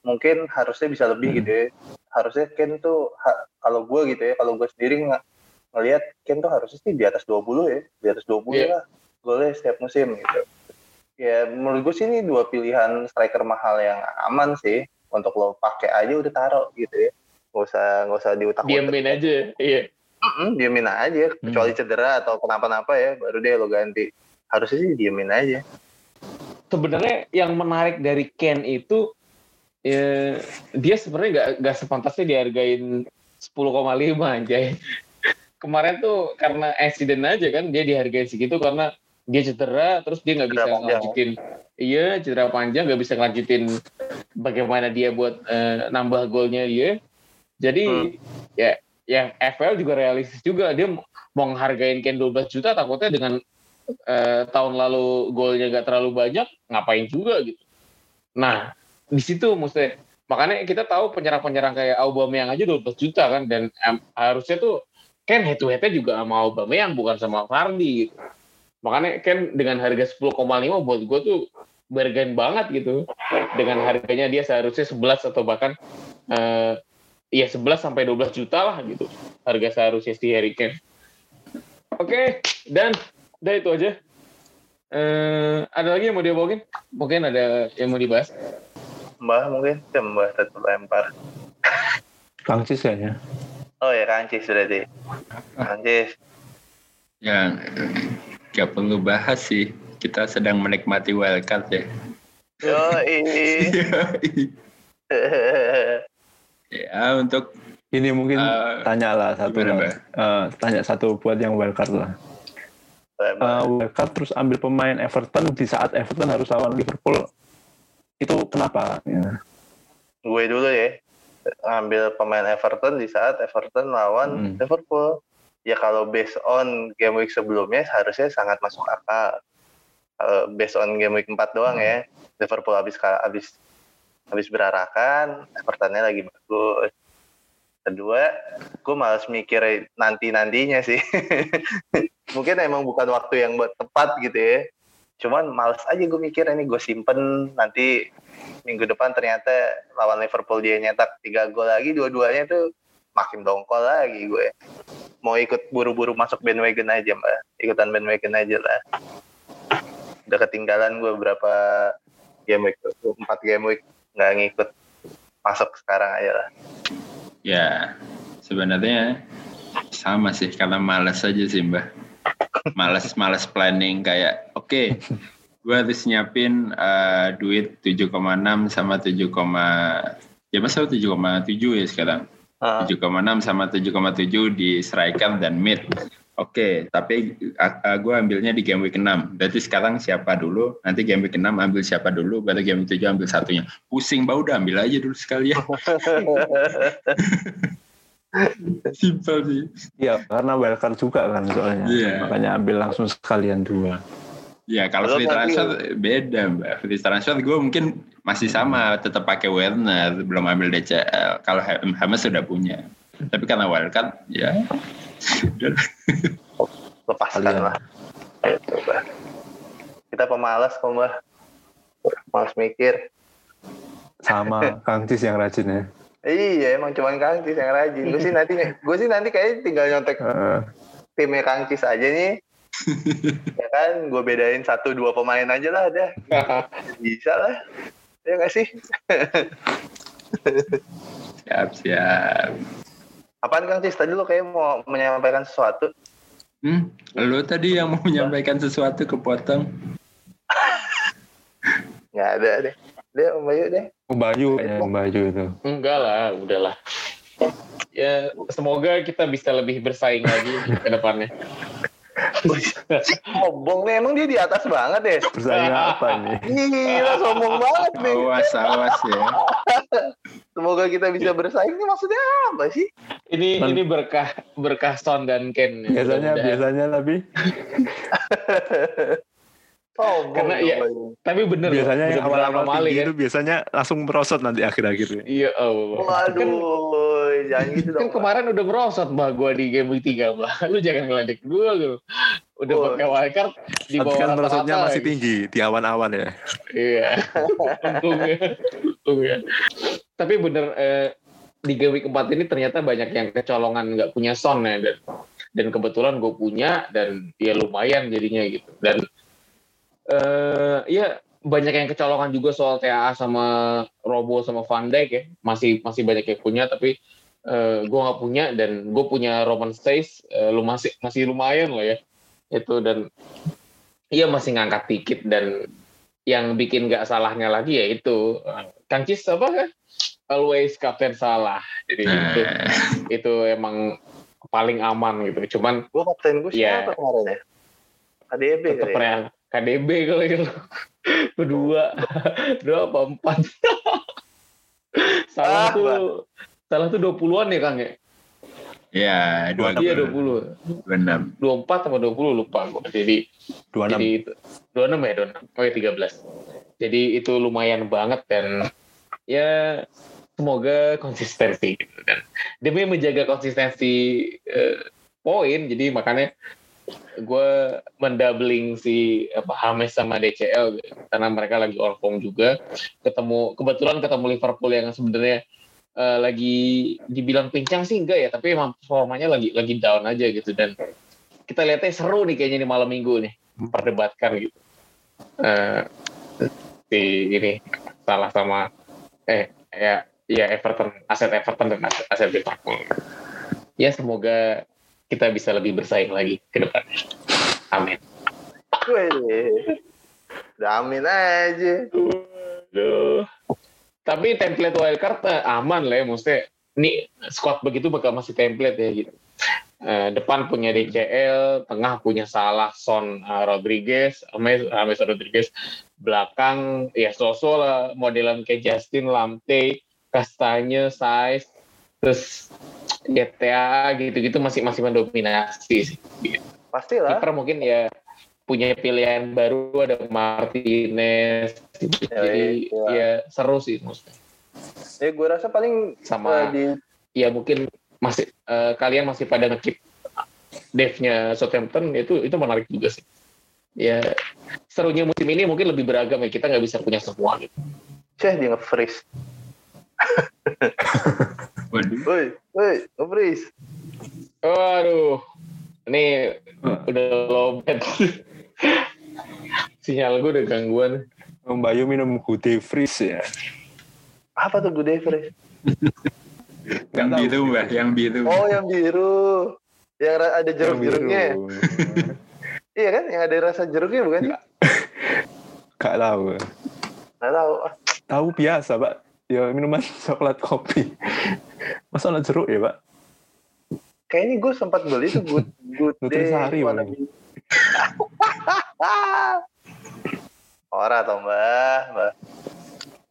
mungkin harusnya bisa lebih Hmm. gitu ya. Harusnya Kane tuh ha- kalau gue gitu ya, kalau gue sendiri nggak ngelihat Kane tuh harusnya sih di atas 20 ya, di atas 20 Iya. lah golnya setiap musim gitu. Ya menurut gue sih ini dua pilihan striker mahal yang aman sih untuk lo pakai aja udah taruh gitu ya. Nggak usah nggak usah diutak Diamin aja. Iya. Mm, diemin aja kecuali cedera atau kenapa-napa ya baru deh lo ganti harusnya sih diemin aja Sebenarnya yang menarik dari Ken itu ya, dia sebenarnya nggak nggak sepantasnya dihargain 10,5 anjay. Kemarin tuh karena accident aja kan dia dihargain segitu karena dia cedera terus dia nggak bisa ngelanjutin. Iya cedera panjang nggak bisa ngelanjutin bagaimana dia buat eh, nambah golnya dia jadi Hmm. ya ya FPL juga realistis juga. Dia mau ngehargain Ken 12 juta takutnya dengan eh, tahun lalu golnya nggak terlalu banyak ngapain juga gitu. Nah di situ mesti makanya kita tahu penyerang-penyerang kayak Aubameyang aja 12 juta kan dan em, harusnya tuh Ken head to headnya juga sama Aubameyang bukan sama Vardy gitu makanya Ken dengan harga 10,5 buat gue tuh bargain banget gitu dengan harganya dia seharusnya 11 atau bahkan eh, ya 11 sampai 12 juta lah gitu harga seharusnya si Harry Kane. Oke, dan udah itu aja. Eh, ada lagi yang mau diomongin? Mungkin ada yang mau dibahas. mbah mungkin ya mbah tetap lempar Prancis kayaknya. oh ya Kancis berarti Kancis yang nggak perlu bahas sih kita sedang menikmati wildcard ya yo ya untuk Ini mungkin Eh, tanya lah satu gimana, lah. Eh, tanya satu buat yang wildcard lah. Eh, wildcard terus ambil pemain Everton di saat Everton harus lawan Liverpool. Itu kenapa? Ya. gue dulu ya ambil pemain Everton di saat Everton lawan Hmm. Liverpool ya kalau based on game week sebelumnya harusnya sangat masuk akal. Kalau based on game week 4 doang ya Liverpool habis habis habis berarakan Evertonnya lagi bagus. Kedua gue males mikir nanti nantinya sih. Mungkin emang bukan waktu yang buat tepat gitu ya. Cuman males aja gue mikir ini gue simpen nanti minggu depan ternyata lawan Liverpool dia nyetak tiga gol lagi dua-duanya tuh makin dongkol lagi gue. Mau ikut buru-buru masuk bandwagon aja mbak. Ikutan bandwagon aja lah. Udah ketinggalan gue berapa game week empat game week nggak ngikut. Masuk sekarang aja lah. Ya sebenarnya sama sih karena malas aja sih mbak. Malas malas planning kayak oke gue harus nyiapin eh, duit 7,6 sama 7, ya masa 7,7 ya sekarang 7,6 sama 7,7 di striker dan mid. Oke, tapi gue ambilnya di game week 6. Berarti sekarang siapa dulu, nanti game week 6 ambil siapa dulu, baru game week 7 ambil satunya. Pusing bau udah ambil aja dulu sekalian. Simple sih. Iya, karena wildcard juga kan soalnya. Iya. Makanya ambil langsung sekalian dua. Ya kalau free transfer beda mbak. Free transfer gue mungkin masih sama, tetap pakai Werner, belum ambil DCL. Kalau Hamas sudah punya. tapi karena wildcard ya. Lepaskan lah. Ayo coba. Kita pemalas kok mbak malas mikir. Sama Kang Cis yang rajin ya. iya emang cuman Kang Cis yang rajin. Gue sih nanti gue sih nanti kayak tinggal nyontek Heeh. timnya Kang Cis aja nih. Ya kan gue bedain satu dua pemain aja lah ada bisa lah ya nggak sih? Siap siap. Apaan Kang Cis tadi lo kayak mau menyampaikan sesuatu. Hmm, lu tadi yang mau menyampaikan sesuatu kepotong nggak ada deh. Deh Om Bayu deh. Om Bayu ya, Om Bayu itu. Enggak lah, udahlah. Ya, semoga kita bisa lebih bersaing lagi ke depannya. Sombong nih emang dia di atas banget deh Bersaing apa nih? gila sombong banget nih awas awas ya semoga kita bisa bersaing ini maksudnya apa sih Ini Men- ini berkah berkah Son dan Ken. ya. Biasanya Mudah-mudahan. biasanya tapi sombong Karena ya- Bayu. Tapi bener loh, biasanya yang bener-bener awal-awal tinggi kan. itu biasanya langsung merosot nanti akhir-akhir. Iya, oh. Kan, waduh jangan gitu kan dong Mbak. kemarin udah merosot bah gua di game week 3 bah. Lu jangan ngeledek gua lu. Udah Oh. pakai wildcard di Tapi bawah kan merosotnya masih lagi. tinggi di awan-awan ya. Iya. Untungnya. Untungnya. Tapi bener eh, di game week 4 ini ternyata banyak yang kecolongan nggak punya son ya dan dan kebetulan gue punya dan ya lumayan jadinya gitu dan eh ya banyak yang kecolongan juga soal TAA sama Robo sama Van Dijk ya masih masih banyak yang punya tapi eh gue nggak punya dan gue punya Roman Stays eh, lu masih masih lumayan lah ya. Itu dan iya masih ngangkat dikit dan yang bikin nggak salahnya lagi ya itu. Eh, Kang Cis apa kan? Always kapten salah. Jadi itu nah, itu emang paling aman gitu. Cuman gue kapten gue Iya. siapa kemarin ya? KDB kali ya? KDB kali itu. Berdua dua apa? Empat. Salah Ah, tuh salah tuh 20-an ya Kang ya ya dua iya 20 enam 24 sama 20 lupa gua. jadi 26. jadi itu 26 ya 26 oh ya 13 jadi itu lumayan banget dan ya semoga konsistensi gitu dan demi menjaga konsistensi eh, poin jadi makanya gue mendoubling si apa Hames sama DCL gitu. karena mereka lagi all form juga ketemu kebetulan ketemu Liverpool yang sebenarnya eh, lagi dibilang pincang sih enggak ya tapi emang performanya lagi lagi down aja gitu. Dan kita lihatnya seru nih kayaknya di malam minggu nih memperdebatkan gitu. Eh, si ini salah sama eh ya ya Everton aset Everton dan aset, aset Liverpool. Ya semoga kita bisa lebih bersaing lagi ke depan. Amin. Wih, amin aja. Aduh. Tapi template wildcard eh, aman lah ya maksudnya ini squad begitu bakal masih template ya gitu Eh, depan punya DCL, tengah punya Salah, Son, eh, Rodriguez, James, James Rodriguez, belakang ya Soso lah, modelan kayak Justin, Lamte, Kastanya, Saiz, terus GTA gitu-gitu masih masih mendominasi sih. Gitu. pastilah Kiper mungkin ya punya pilihan baru ada Martinez, jadi iya. ya seru sih maksudnya. ya gue rasa paling Sama eh, di ya mungkin masih eh, kalian masih pada ngekip Dave-nya Southampton itu itu menarik juga sih. Ya serunya musim ini mungkin lebih beragam ya kita nggak bisa punya semua gitu. Ceh dia nge-freeze waduh woi woi nge-freeze Waduh, ini udah lobet. Sinyal gue udah gangguan. Om Bayu minum Good Freeze ya. apa tuh gue freeze yang tahu. biru mbak yang biru oh yang biru yang ada jeruk-jeruknya biru. iya kan yang ada rasa jeruknya bukan sih Gak tahu. nggak tahu Ah, Tahu biasa, Pak. Ya minuman coklat kopi. Masa ada jeruk ya, Pak? kayaknya gue sempat beli tuh good good day Nutrisari, warna Bang. Biru. Ora toh mbak, mbak.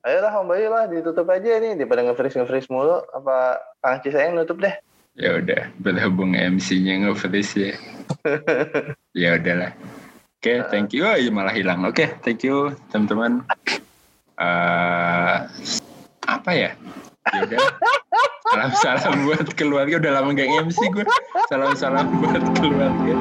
Ayolah Om Bayu lah ditutup aja nih daripada nge-freeze nge-freeze mulu apa Kang Cis saya nutup deh. ya udah berhubung MC-nya nge-freeze ya ya udahlah oke thank you oh, iya malah hilang oke thank you teman-teman Eh apa ya ya udah Salam-salam buat keluarga. Udah lama gak MC gue. Salam-salam buat keluarga.